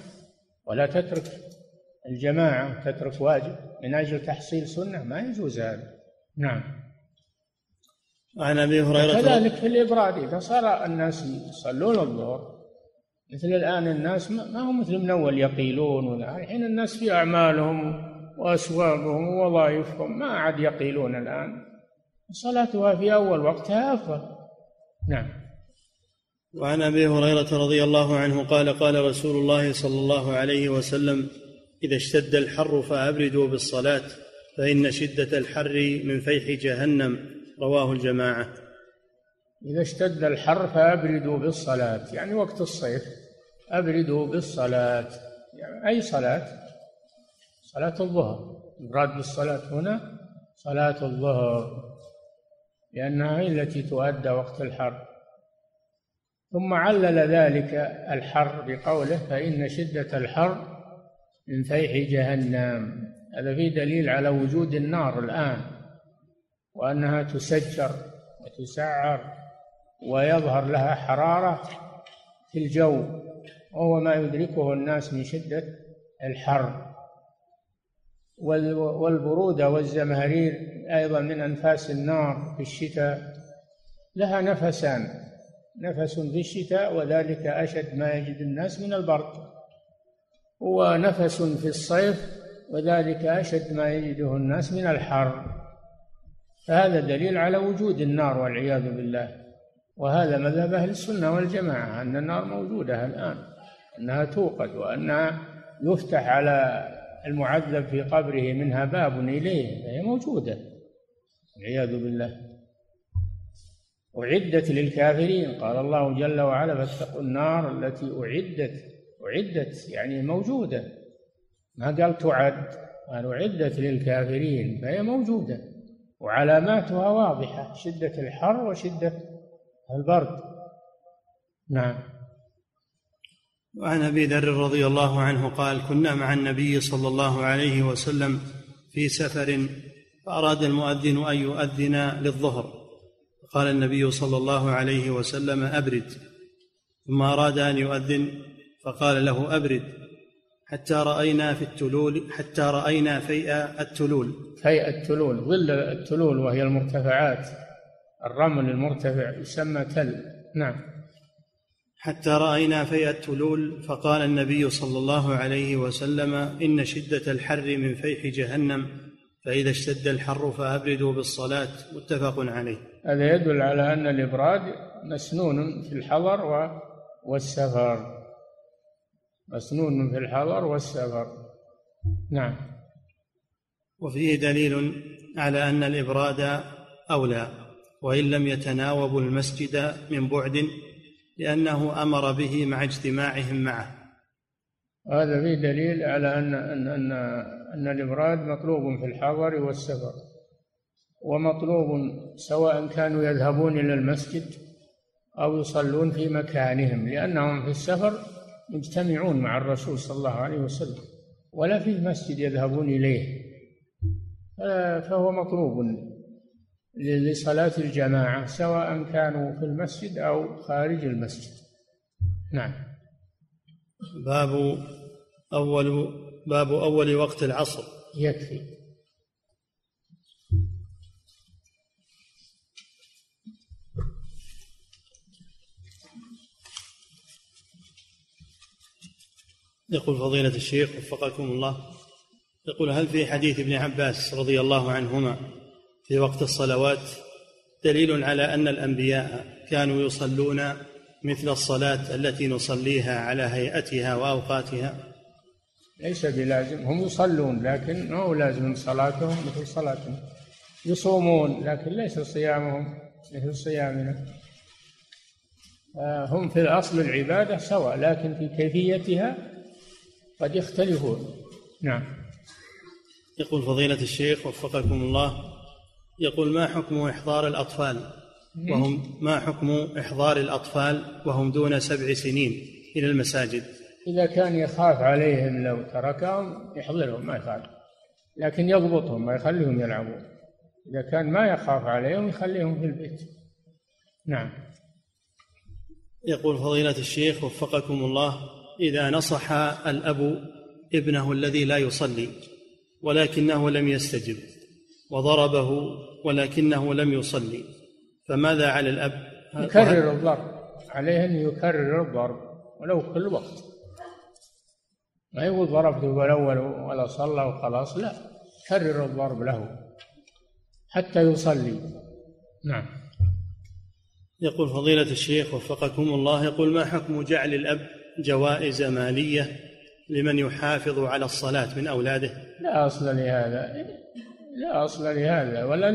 ولا تترك الجماعة تترك واجب من أجل تحصيل سنة ما يجوز هذا. نعم. عن أبي هريرة كذلك في الإبراد إذا صار الناس يصلون الظهر مثل الآن الناس ما هم مثل من أول يقيلون الحين الناس في أعمالهم وأسواقهم ووظائفهم ما عاد يقيلون الآن. صلاتها في أول وقتها أفضل. نعم. وعن أبي هريرة رضي الله عنه قال قال رسول الله صلى الله عليه وسلم إذا اشتد الحر فأبردوا بالصلاة فإن شدة الحر من فيح جهنم. رواه الجماعة. إذا اشتد الحر فأبردوا بالصلاة. يعني وقت الصيف أبردوا بالصلاة. يعني أي صلاة؟ صلاة الظهر. المراد بالصلاة هنا صلاة الظهر. لأنها هي التي تؤدى وقت الحر. ثم علل ذلك الحر بقوله فإن شدة الحر من فيح جهنم. هذا فيه دليل على وجود النار الآن وأنها تسجر وتسعر ويظهر لها حرارة في الجو وهو ما يدركه الناس من شدة الحر. والبرودة والزمهرير أيضا من أنفاس النار في الشتاء لها نفسان. نفس في الشتاء وذلك أشد ما يجد الناس من البرد ونفس في الصيف وذلك أشد ما يجده الناس من الحر. فهذا دليل على وجود النار والعياذ بالله. وهذا مذهب أهل السنة والجماعة أن النار موجودة الآن أنها توقد وأنها يفتح على المعذب في قبره منها باب إليه فهي موجودة. والعياذ بالله. أعدت للكافرين. قال الله جل وعلا فاتقوا النار التي أعدت. أعدت يعني موجودة. ما قال تعد؟ قال أعدت للكافرين فهي موجودة. وعلاماتها واضحة. شدة الحر وشدة البرد. نعم. وعن أبي ذر رضي الله عنه قال كنا مع النبي صلى الله عليه وسلم في سفر فأراد المؤذن أن يؤذن للظهر. قال النبي صلى الله عليه وسلم أبرد. ثم أراد أن يؤذن فقال له أبرد. حتى رأينا في التلول حتى رأينا فيء التلول. فيء التلول ظل التلول وهي المرتفعات. الرمل المرتفع يسمى تل. نعم. حتى رأينا فيء التلول فقال النبي صلى الله عليه وسلم إن شدة الحر من فيح جهنم فإذا اشتد الحر فأبردوا بالصلاة متفق عليه. هذا يدل على أن الإبراد مسنون في الحضر والسفر. مسنون في الحضر والسفر. نعم. وفيه دليل على أن الإبراد أولى وإن لم يتناوبوا المسجد من بعد لأنه أمر به مع اجتماعهم معه. هذا فيه دليل على أن أن أن, أن الإبراد مطلوب في الحضر والسفر ومطلوب سواء كانوا يذهبون إلى المسجد أو يصلون في مكانهم لأنهم في السفر يجتمعون مع الرسول صلى الله عليه وسلم ولا في مسجد يذهبون إليه. فهو مطلوب لصلاة الجماعة سواء كانوا في المسجد أو خارج المسجد. نعم. باب أول باب أول وقت العصر. يكفي. يقول فضيلة الشيخ وفقكم الله يقول هل في حديث ابن عباس رضي الله عنهما في وقت الصلوات دليل على أن الأنبياء كانوا يصلون مثل الصلاة التي نصليها على هيئتها وأوقاتها. ليس بلازم هم يصلون لكن ما هو لازم صلاتهم؟ مثل صلاتنا يصومون لكن ليس صيامهم مثل صيامنا. هم في الأصل العبادة سواء لكن في كيفيتها قد يختلفون. نعم. يقول فضيلة الشيخ وفقكم الله يقول ما حكم إحضار الأطفال؟ وهم ما حكم إحضار الأطفال وهم دون سبع سنين إلى المساجد؟ إذا كان يخاف عليهم لو تركهم يحضرهم ما يفعل لكن يضبطهم ما يخليهم يلعبون. إذا كان ما يخاف عليهم يخليهم في البيت. نعم. يقول فضيلة الشيخ وفقكم الله إذا نصح الأب ابنه الذي لا يصلي ولكنه لم يستجب وضربه ولكنه لم يصلي فماذا على الأب؟ يكرر الضرب. عليه أن يكرر الضرب ولو كل وقت. ما يقول ضربته الأول ولا صلى وخلاص لا. كرر الضرب له حتى يصلي. نعم. يقول فضيلة الشيخ وفقكم الله يقول ما حكم جعل الأب جوائز مالية لمن يحافظ على الصلاة من أولاده؟ لا أصل لهذا. لا أصل لهذا ولا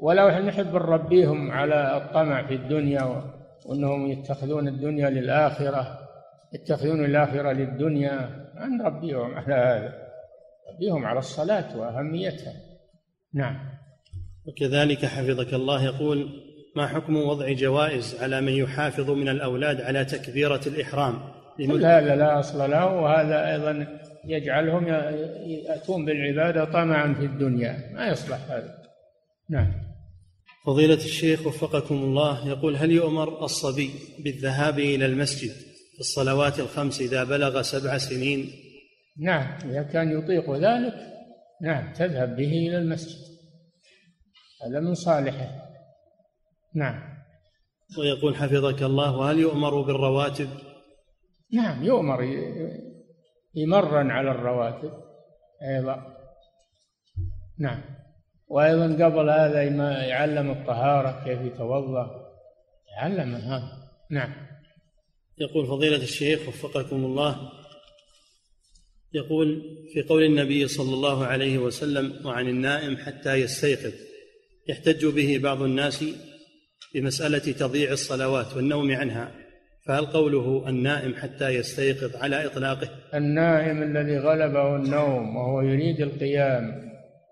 ولا نحب نربيهم على الطمع في الدنيا وأنهم يتخذون الدنيا للآخرة يتخذون الآخرة للدنيا ما نربيهم على هذا. نربيهم على الصلاة وأهميتها. نعم. وكذلك حفظك الله يقول ما حكم وضع جوائز على من يحافظ من الأولاد على تكبيرة الإحرام؟ هذا لا أصل له وهذا أيضا يجعلهم يأتون بالعبادة طمعا في الدنيا. ما يصلح هذا. نعم. فضيلة الشيخ وفقكم الله يقول هل يؤمر الصبي بالذهاب إلى المسجد في الصلوات الخمس إذا بلغ سبع سنين؟ نعم إذا كان يطيق ذلك نعم تذهب به إلى المسجد. هذا من صالحه. نعم. ويقول حفظك الله وهل يؤمر بالرواتب؟ نعم يؤمر يمرن على الرواتب أيضا. نعم. وأيضا قبل هذا يعلم الطهارة كيف يتوضأ. يعلم هذا. نعم. يقول فضيلة الشيخ وفقكم الله يقول في قول النبي صلى الله عليه وسلم وعن النائم حتى يستيقظ يحتج به بعض الناس بمسألة تضييع الصلوات والنوم عنها فهل قوله النائم حتى يستيقظ على إطلاقه؟ النائم الذي غلبه النوم وهو يريد القيام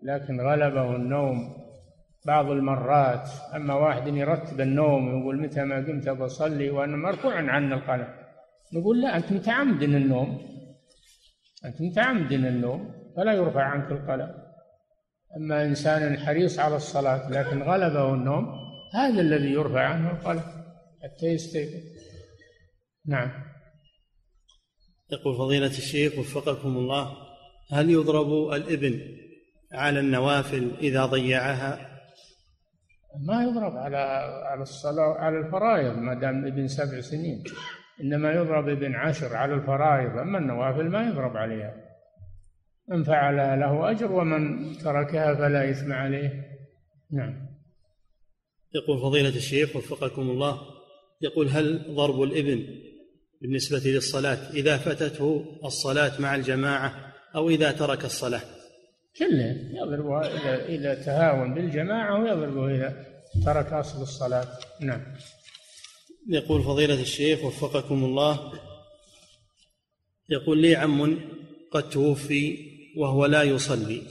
لكن غلبه النوم بعض المرات. أما واحد يرتب النوم يقول متى ما قمت بصلي وأنا مرفوع عنا القلم. نقول لا أنت متعمد النوم. أنت متعمد النوم فلا يرفع عنك القلم. أما إنسان حريص على الصلاة لكن غلبه النوم هذا الذي يرفع عنه القلم. حتى يستيقظ. نعم. يقول فضيلة الشيخ وفقكم الله هل يضرب الإبن على النوافل إذا ضيعها؟ ما يضرب على على الصلاة على الفرائض ما دام ابن سبع سنين. إنما يضرب ابن عشر على الفرائض. أما النوافل ما يضرب عليها. من فعلها له أجر ومن تركها فلا إثم عليه. نعم. يقول فضيلة الشيخ وفقكم الله يقول هل ضرب الابن بالنسبة للصلاة إذا فاتته الصلاة مع الجماعة أو إذا ترك الصلاة؟ كله يضربها إذا إذا تهاون بالجماعة ويضربه إذا ترك أصل الصلاة. نعم. يقول فضيلة الشيخ وفقكم الله يقول لي عم قد توفي وهو لا يصلي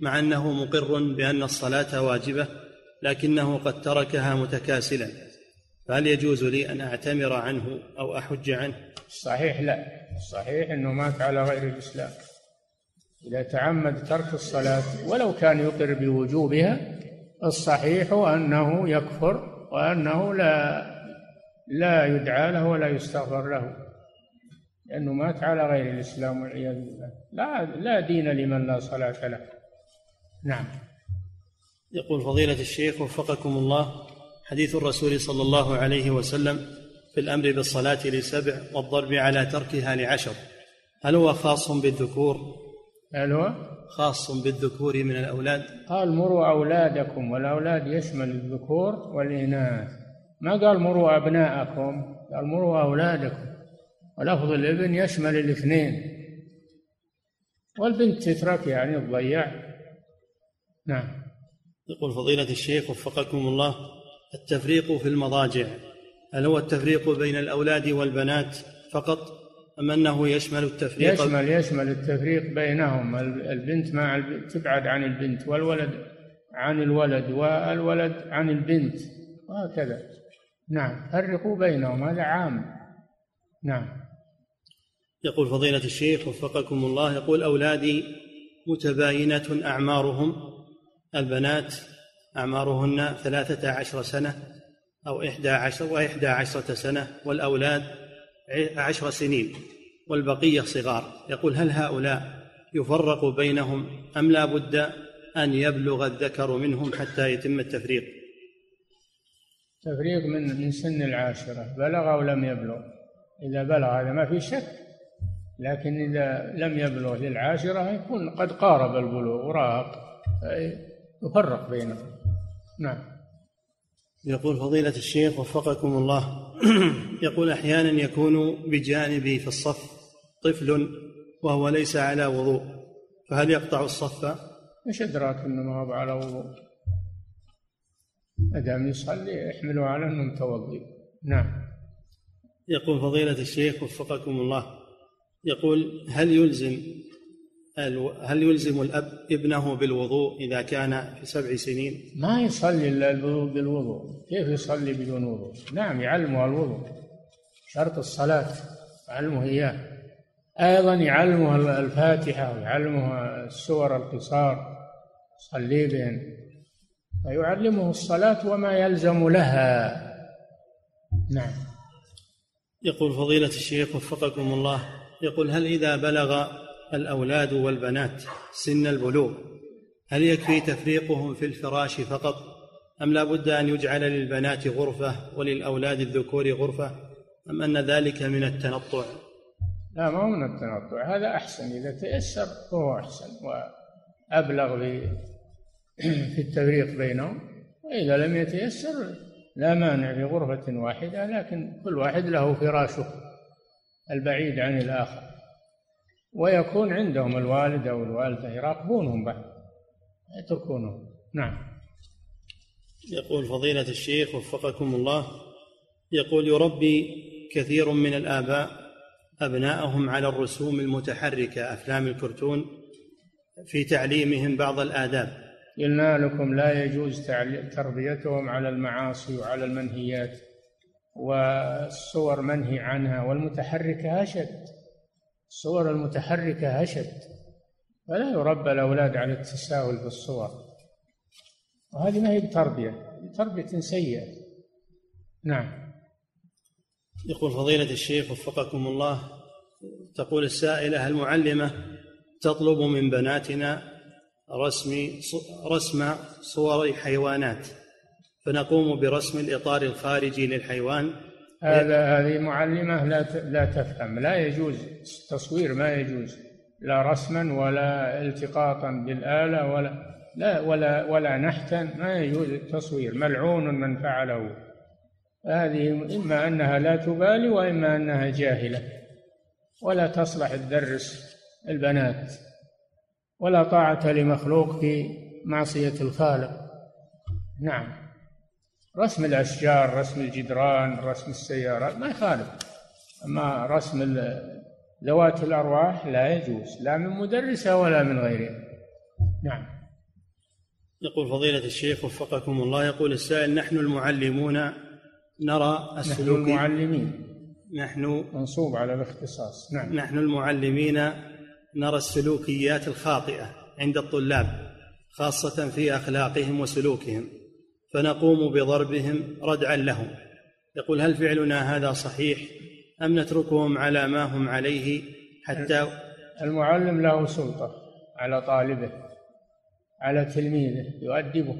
مع أنه مقر بأن الصلاة واجبة لكنه قد تركها متكاسلا فهل يجوز لي أن أعتمر عنه أو أحج عنه؟ الصحيح لا. الصحيح أنه مات على غير الإسلام. إذا تعمد ترك الصلاة ولو كان يقر بوجوبها الصحيح أنه يكفر وأنه لا لا يدعى له ولا يستغفر له. لأنه مات على غير الإسلام والعياذ بالله. لا لا دين لمن لا صلاة له. نعم. يقول فضيلة الشيخ وفقكم الله حديث الرسول صلى الله عليه وسلم في الأمر بالصلاة لسبع والضرب على تركها لعشر هل هو خاص بالذكور هل هو؟ خاص بالذكور من الأولاد. قال مروا أولادكم والأولاد يشمل الذكور والإناث. ما قال مروا أبناءكم؟ قال مروا أولادكم. ولفظ الإبن يشمل الاثنين. والبنت تترك يعني تضيع. نعم. يقول فضيلة الشيخ وفقكم الله التفريق في المضاجع. هل هو التفريق بين الأولاد والبنات فقط؟ أم أنه يشمل التفريق؟ يشمل يشمل التفريق بينهم. البنت مع البنت تبعد عن البنت والولد عن الولد والولد عن البنت وهكذا. نعم فرقوا بينهم هذا عام. نعم. يقول فضيلة الشيخ وفقكم الله يقول أولادي متباينة أعمارهم. البنات أعمارهن ثلاثة عشر سنة أو إحدى عشر وإحدى عشرة سنة والأولاد عشر سنين والبقية صغار. يقول هل هؤلاء يفرق بينهم أم لا بد أن يبلغ الذكر منهم حتى يتم التفريق؟ تفريق من من سن العاشرة. بلغ أو لم يبلغ. إذا بلغ هذا ما في شك. لكن إذا لم يبلغ للعاشرة يكون قد قارب البلوغ وراق. يفرق بينهم. نعم. يقول فضيلة الشيخ وفقكم الله. [CLEARS THROAT] يقول أحيانا يكون بجانبي في الصف طفل وهو ليس على وضوء فهل يقطع الصف؟ إيش أدراك انه ما هو على وضوء؟ ما دام يصلي احمله على إنه متوضي نعم يقول فضيلة الشيخ وفقكم الله يقول هل يلزم هل يلزم الأب ابنه بالوضوء إذا كان في سبع سنين؟ ما يصلي إلا بالوضوء. كيف يصلي بدون وضوء؟ نعم يعلمه الوضوء شرط الصلاة يعلمه إياه. أيضا يعلمه الفاتحة ويعلمه السور القصار صلي بهن. فيعلمه الصلاة وما يلزم لها. نعم. يقول فضيلة الشيخ وفقكم الله يقول هل إذا بلغ الأولاد والبنات سن البلوغ. هل يكفي تفريقهم في الفراش فقط؟ أم لا بد أن يجعل للبنات غرفة وللأولاد الذكور غرفة؟ أم أن ذلك من التنطع؟ لا ما هو من التنطع. هذا أحسن. إذا تيسر فهو أحسن وأبلغ في [CLEARS THROAT] التفريق بينهم. وإذا لم يتيسر لا مانع في غرفة واحدة لكن كل واحد له فراشه البعيد عن الآخر. ويكون عندهم الوالد أو الوالدة يراقبونهم بعد يتركونهم. نعم. يقول فضيلة الشيخ وفقكم الله يقول يربي كثير من الآباء أبناءهم على الرسوم المتحركة أفلام الكرتون في تعليمهم بعض الآداب. قلنا لكم لا يجوز تربيتهم على المعاصي وعلى المنهيات والصور منهي عنها والمتحركة أشد. الصور المتحركة أشد فلا يربى الأولاد على التساهل بالصور. وهذه ما هي بتربية تربية سيئة. نعم. يقول فضيلة الشيخ وفقكم الله تقول السائلة المعلمة تطلب من بناتنا رسم رسم صور حيوانات فنقوم برسم الإطار الخارجي للحيوان هذا هذه معلمة لا لا تفهم. لا يجوز التصوير ما يجوز. لا رسما ولا التقاطا بالآلة ولا لا ولا ولا نحتا ما يجوز التصوير. ملعون من فعله. هذه إما أنها لا تبالي وإما أنها جاهلة. ولا تصلح تدرس البنات. ولا طاعة لمخلوق في معصية الخالق. نعم. رسم الأشجار رسم الجدران رسم السيارات ما يخالف. أما رسم ذوات الأرواح لا يجوز لا من مدرسة ولا من غيرها. نعم. يقول فضيلة الشيخ وفقكم الله يقول السائل نحن المعلمون نرى السلوك نحن المعلمين. نحن منصوب على الاختصاص. نعم. نحن المعلمين نرى السلوكيات الخاطئة عند الطلاب خاصة في أخلاقهم وسلوكهم. فنقوم بضربهم ردعا لهم. يقول هل فعلنا هذا صحيح أم نتركهم على ما هم عليه حتى المعلم له سلطة على طالبه على تلميذه يؤدبه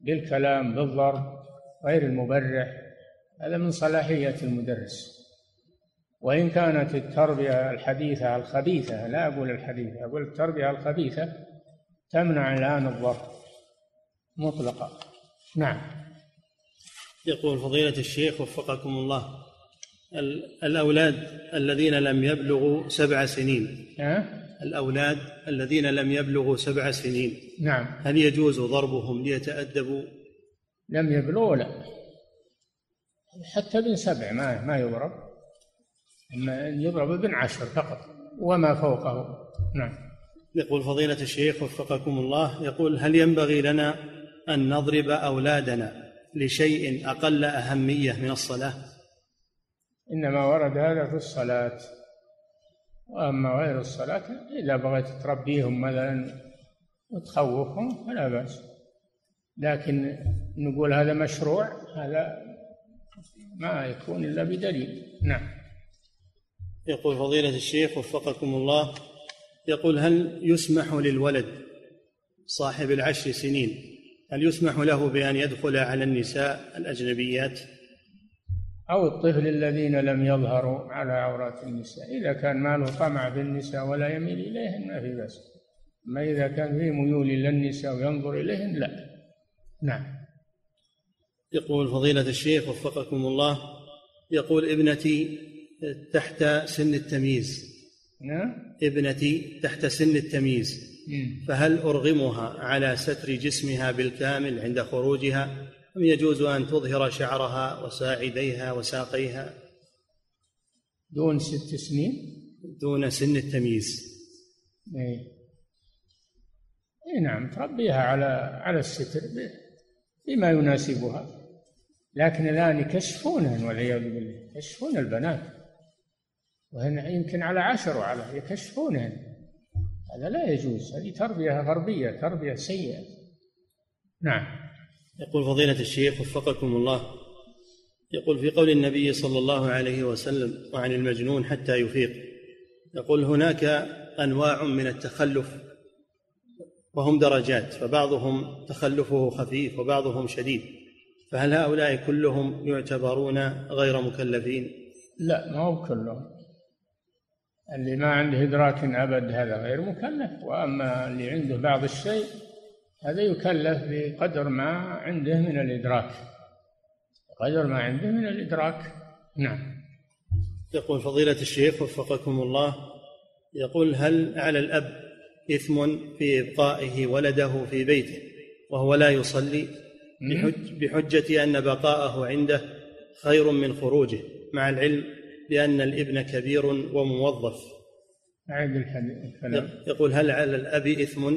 بالكلام بالضرب غير المبرح. هذا من صلاحية المدرس. وإن كانت التربية الحديثة الخبيثة لا أقول الحديثة أقول التربية الخبيثة تمنع الآن الضرب مطلقا. نعم. يقول فضيلة الشيخ وفقكم الله الأولاد الذين لم يبلغوا سبع سنين. أه؟ الأولاد الذين لم يبلغوا سبع سنين. نعم. هل يجوز ضربهم ليتأدبوا؟ لم يبلغوا لا. حتى ابن سبع ما ما يضرب. أما يضرب ابن عشر فقط وما فوقه. نعم. يقول فضيلة الشيخ وفقكم الله يقول هل ينبغي لنا أن نضرب أولادنا لشيء أقل أهمية من الصلاة؟ إنما ورد هذا في الصلاة. وأما غير الصلاة إذا بغيت تربيهم مثلا وتخوفهم فلا بأس. لكن نقول هذا مشروع هذا ما يكون إلا بدليل. نعم. يقول فضيلة الشيخ وفقكم الله يقول هل يسمح للولد صاحب العشر سنين هل يسمح له بأن يدخل على النساء الأجنبيات؟ أو الطفل الذين لم يظهروا على عورات النساء. إذا كان ما له طمع في النساء ولا يميل إليهن ما في بأس. أما إذا كان فيه ميول إلى النساء وينظر إليهن لا. نعم. يقول فضيلة الشيخ وفقكم الله يقول ابنتي تحت سن التمييز. نعم. ابنتي تحت سن التمييز. فهل أرغمها على ستر جسمها بالكامل عند خروجها؟ أم يجوز أن تظهر شعرها وساعديها وساقيها؟ دون ست سنين. دون سن التمييز. اي إيه نعم تربيها على على الستر بما يناسبها. لكن الآن يكشفونهن والعياذ بالله يكشفون البنات. وهن يمكن على عشر وعلى يكشفونهن. هذا لا يجوز هذه تربية غربية تربية سيئة. نعم. يقول فضيلة الشيخ وفقكم الله يقول في قول النبي صلى الله عليه وسلم وعن المجنون حتى يفيق يقول هناك أنواع من التخلف وهم درجات فبعضهم تخلفه خفيف وبعضهم شديد فهل هؤلاء كلهم يعتبرون غير مكلفين؟ لا ما هو كلهم. اللي ما عنده إدراك أبد هذا غير مكلف وأما اللي عنده بعض الشيء هذا يكلف بقدر ما عنده من الإدراك. قدر ما عنده من الإدراك. نعم. يقول فضيلة الشيخ وفقكم الله يقول هل على الأب إثم في إبقائه ولده في بيته وهو لا يصلي؟ بحجة أن بقاءه عنده خير من خروجه مع العلم بأن الابن كبير وموظف. أعد الكلام. يقول هل على الأب إثم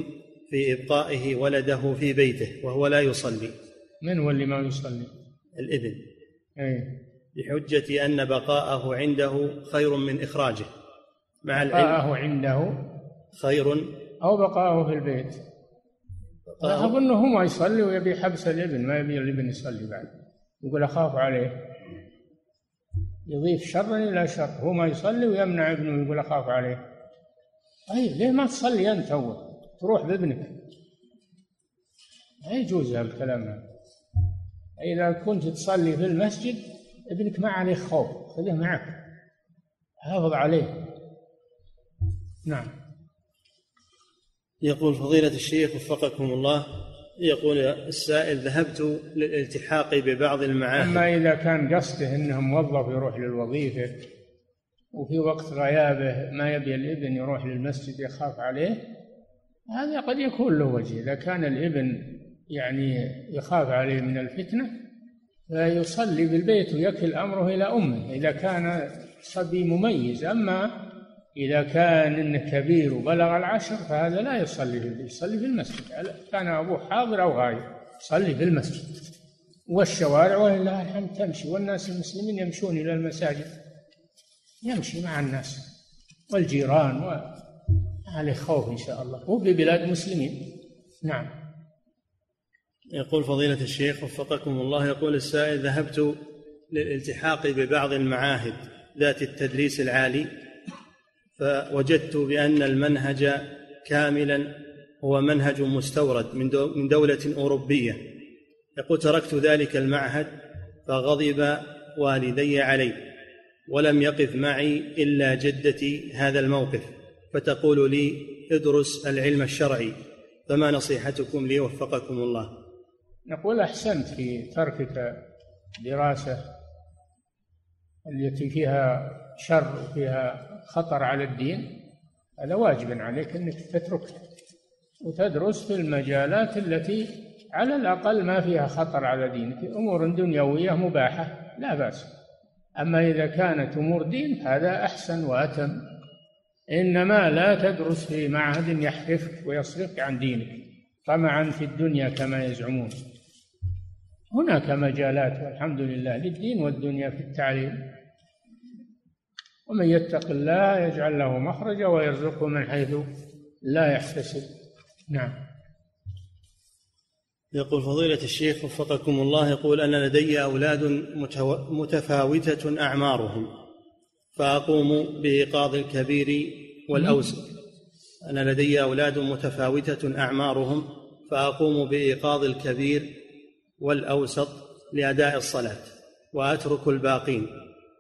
في إبقائه ولده في بيته وهو لا يصلي؟ من هو اللي ما يصلي؟ الإبن. أي بحجة أن بقاءه عنده خير من إخراجه. مع بقاءه عنده خير. أو بقاءه في البيت. أظنه هو ما يصلي ويبي حبس الإبن ما يبي الإبن يصلي بعد. يقول أخاف عليه. يضيف شرا إلى شر. هو ما يصلي ويمنع ابنه يقول أخاف عليه. طيب ليه ما تصلي أنت أول تروح بابنك. ما يجوز هذا الكلام. هذا إذا كنت تصلي في المسجد ابنك ما عليه خوف. خذه معك. حافظ عليه. نعم. يقول فضيلة الشيخ وفقكم الله. يقول السائل ذهبت للالتحاق ببعض المعاهد. أما إذا كان قصده أنه موظف يروح للوظيفة وفي وقت غيابه ما يبي الابن يروح للمسجد يخاف عليه هذا قد يكون له وجه. إذا كان الابن يعني يخاف عليه من الفتنة فيصلي بالبيت ويكل أمره إلى أمه. إذا كان صبي مميز أما إذا كان إنه كبير وبلغ العشر فهذا لا يصلي في يصلي في المسجد. كان أبوه حاضر أو غايب؟ يصلي في المسجد. والشوارع ولله الحمد تمشي والناس المسلمين يمشون إلى المساجد. يمشي مع الناس. والجيران و عليه خوف إن شاء الله. هو ببلاد مسلمين. نعم. يقول فضيلة الشيخ وفقكم الله يقول السائل ذهبت للالتحاق ببعض المعاهد ذات التدريس العالي. فوجدت بأن المنهج كاملا هو منهج مستورد من دولة أوروبية. يقول تركت ذلك المعهد فغضب والدي علي ولم يقف معي إلا جدتي هذا الموقف. فتقول لي ادرس العلم الشرعي فما نصيحتكم لي وفقكم الله؟ نقول أحسنت في تركك دراسة. التي فيها شر وفيها خطر على الدين هذا واجب عليك إنك تتركه وتدرس في المجالات التي على الأقل ما فيها خطر على دينك. أمور دنيوية مباحة لا بأس. أما إذا كانت أمور دين هذا أحسن وأتم. إنما لا تدرس في معهد يحرفك ويصرفك عن دينك. طمعا في الدنيا كما يزعمون. هناك مجالات والحمد لله للدين والدنيا في التعليم. ومن يتق الله يجعل له مخرجا ويرزقه من حيث لا يحتسب. نعم. يقول فضيلة الشيخ وفقكم الله يقول أن لدي أولاد متفاوتة أعمارهم فأقوم بإيقاظ الكبير والأوسط. أنا لدي أولاد متفاوتة أعمارهم فأقوم بإيقاظ الكبير والأوسط لأداء الصلاة وأترك الباقين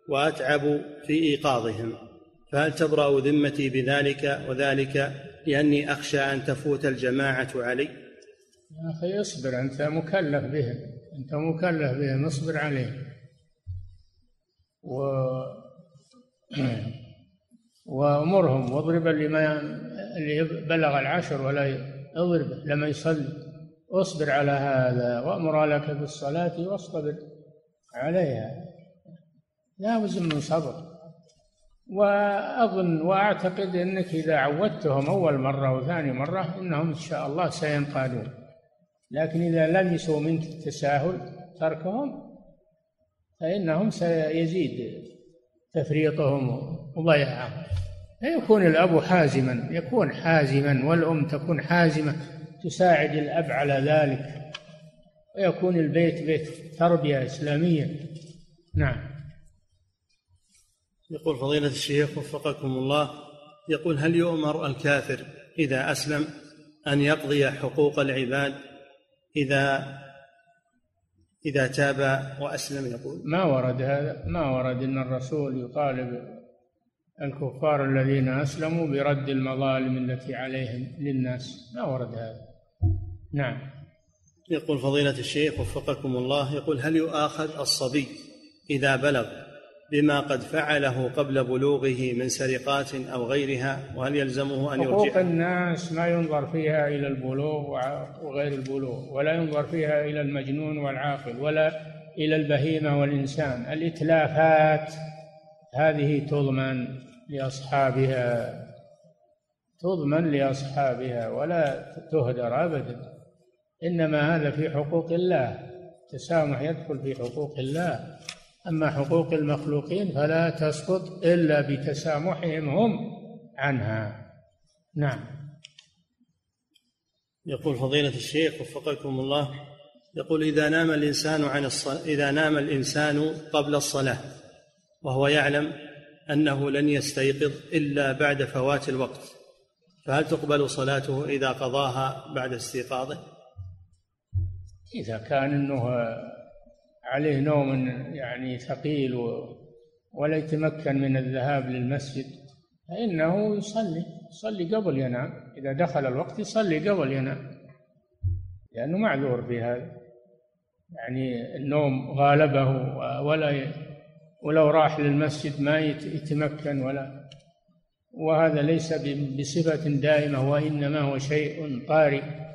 وأتعب في إيقاظهم. فهل تبرأ ذمتي بذلك وذلك لأني أخشى أن تفوت الجماعة علي؟ يا أخي اصبر أنت مكلف بهم أنت مكلف بهم اصبر عليهم. و [CLEARS THROAT] وأمرهم واضرب لما اللي بلغ العشر ولا اضربه لما يصلي. اصبر على هذا وأمر لك بالصلاة واصطبر عليها. لابد من صبر. وأظن وأعتقد أنك إذا عودتهم أول مرة وثاني مرة أنهم إن شاء الله سينقادون. لكن إذا لمسوا منك التساهل تركهم فإنهم سيزيد تفريطهم وضياعهم. فيكون الأب حازما يكون حازما والأم تكون حازمة. تساعد الأب على ذلك ويكون البيت بيت تربية إسلامية. نعم. يقول فضيلة الشيخ وفقكم الله يقول هل يؤمر الكافر إذا أسلم أن يقضي حقوق العباد إذا إذا تاب وأسلم؟ يقول ما ورد هذا ما ورد أن الرسول يطالب الكفار الذين أسلموا برد المظالم التي عليهم للناس. ما ورد هذا. نعم. يقول فضيلة الشيخ وفقكم الله يقول هل يؤاخذ الصبي إذا بلغ بما قد فعله قبل بلوغه من سرقات أو غيرها وهل يلزمه أن يرجع؟ حقوق الناس ما ينظر فيها إلى البلوغ وغير البلوغ ولا ينظر فيها إلى المجنون والعاقل ولا إلى البهيمة والإنسان. الإتلافات هذه تضمن لأصحابها تضمن لأصحابها ولا تهدر ابدا. إنما هذا في حقوق الله التسامح يدخل في حقوق الله. أما حقوق المخلوقين فلا تسقط إلا بتسامحهم هم عنها. نعم. يقول فضيلة الشيخ وفقكم الله يقول إذا نام الإنسان عن الصلاة إذا نام الإنسان قبل الصلاة وهو يعلم أنه لن يستيقظ إلا بعد فوات الوقت فهل تقبل صلاته إذا قضاها بعد استيقاظه؟ إذا كان أنه عليه نوم يعني ثقيل ولا يتمكن من الذهاب للمسجد فإنه يصلي يصلي قبل ينام. إذا دخل الوقت يصلي قبل ينام لأنه معذور بهذا يعني النوم غالبه ولا ولو راح للمسجد ما يتمكن ولا. وهذا ليس بصفة دائمة وإنما هو شيء طارئ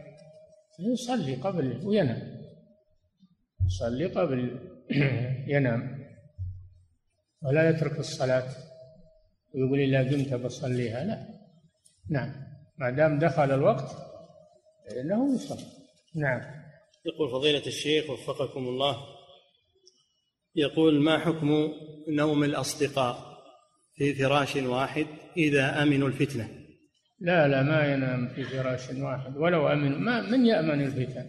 يصلي قبل وينام. يصلي قبل [CLEARS THROAT] ينام. ولا يترك الصلاة. ويقول إذا قمت بصليها. لا. نعم. ما دام دخل الوقت فإنه يصلي. نعم. يقول فضيلة الشيخ وفقكم الله. يقول ما حكم نوم الأصدقاء في فراش واحد إذا أمنوا الفتنة؟ لا لا ما ينام في فراش واحد. ولو أمن ما من يأمن الفتن؟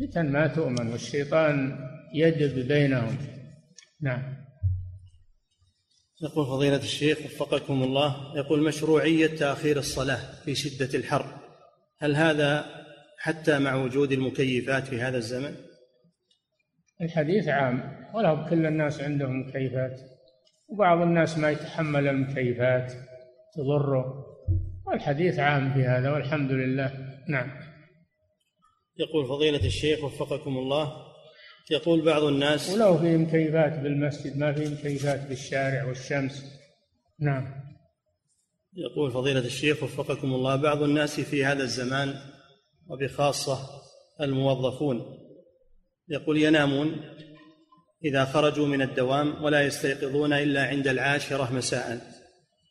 فتن ما تؤمن والشيطان يدب بينهم. نعم. يقول فضيلة الشيخ وفقكم الله يقول مشروعية تأخير الصلاة في شدة الحر هل هذا حتى مع وجود المكيفات في هذا الزمن؟ الحديث عام. ولا كل الناس عندهم مكيفات وبعض الناس ما يتحمل المكيفات تضره. والحديث عام في هذا والحمد لله. نعم. يقول فضيلة الشيخ وفقكم الله يقول بعض الناس ولو في مكيفات بالمسجد ما في مكيفات بالشارع والشمس. نعم. يقول فضيلة الشيخ وفقكم الله بعض الناس في هذا الزمان وبخاصة الموظفون يقول ينامون إذا خرجوا من الدوام ولا يستيقظون إلا عند العاشرة مساء.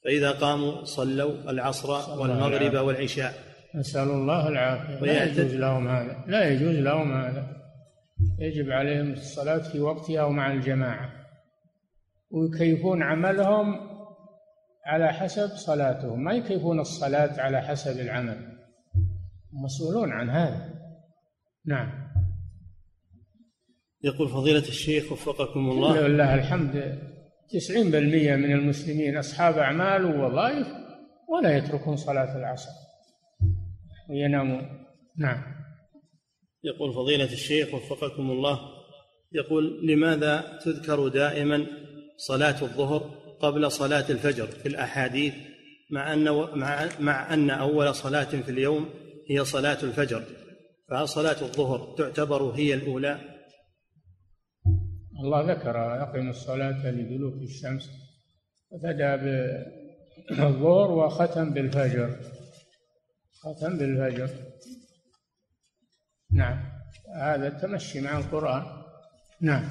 فإذا قاموا صلوا العصر والمغرب والعشاء. نسأل الله العافية. لا يجوز لهم هذا. لا يجوز لهم هذا. يجب عليهم الصلاة في وقتها ومع الجماعة. ويكيفون عملهم على حسب صلاتهم. ما يكيفون الصلاة على حسب العمل. مسؤولون عن هذا. نعم. يقول فضيلة الشيخ وفقكم الله. لله الحمد. تسعين بالمئة من المسلمين أصحاب أعمال ووظائف ولا يتركون صلاة العصر. وينامون نعم. يقول فضيلة الشيخ وفقكم الله يقول لماذا تذكر دائما صلاة الظهر قبل صلاة الفجر في الأحاديث مع أن مع, مع أن أول صلاة في اليوم هي صلاة الفجر فهل صلاة الظهر تعتبر هي الأولى؟ الله ذكر أقم الصلاة لدلوك الشمس وبدأ بالظهر وختم بالفجر. ختم بالفجر. نعم. هذا التمشي مع القرآن. نعم.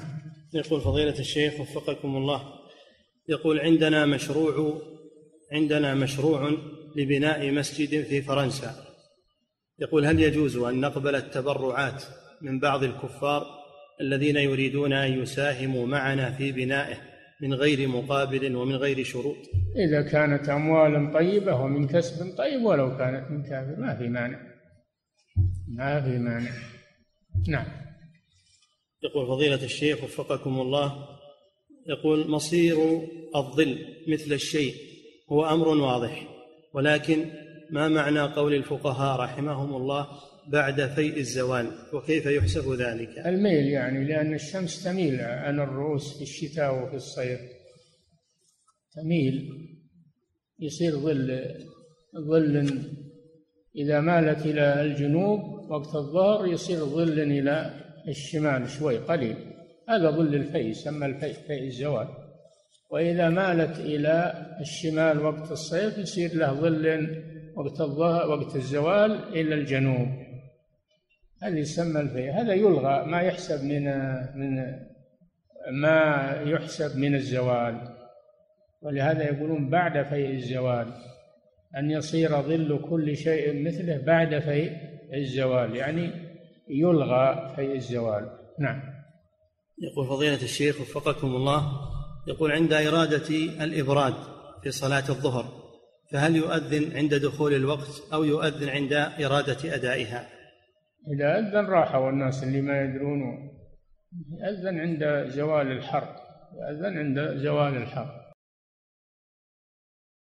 يقول فضيلة الشيخ وفقكم الله. يقول عندنا مشروع عندنا مشروع لبناء مسجد في فرنسا. يقول هل يجوز أن نقبل التبرعات من بعض الكفار الذين يريدون أن يساهموا معنا في بنائه من غير مقابل ومن غير شروط. إذا كانت أموال طيبة ومن كسب طيب ولو كانت من كافر ما في مانع. ما في مانع. نعم. يقول فضيلة الشيخ وفقكم الله يقول مصير الظل مثل الشيء هو أمر واضح ولكن ما معنى قول الفقهاء رحمهم الله بعد فيء الزوال وكيف يحسب ذلك؟ الميل يعني لأن الشمس تميل عن الرؤوس في الشتاء وفي الصيف. تميل يصير ظل ظل إذا مالت إلى الجنوب وقت الظهر يصير ظل إلى الشمال شوي قليل. هذا ظل الفيء يسمى الفيء فيء الزوال. وإذا مالت إلى الشمال وقت الصيف يصير له ظل وقت الظهر وقت الزوال إلى الجنوب. هذا يسمى الفيء. هذا يلغى ما يحسب من من ما يحسب من الزوال. ولهذا يقولون بعد فيء الزوال أن يصير ظل كل شيء مثله بعد فيء الزوال يعني يلغى فيء الزوال. نعم. يقول فضيلة الشيخ وفقكم الله يقول عند إرادة الإبراد في صلاة الظهر فهل يؤذن عند دخول الوقت أو يؤذن عند إرادة أدائها؟ إذا أذن راحوا الناس اللي ما يدرون يأذن عند زوال الحر يأذن عند زوال الحر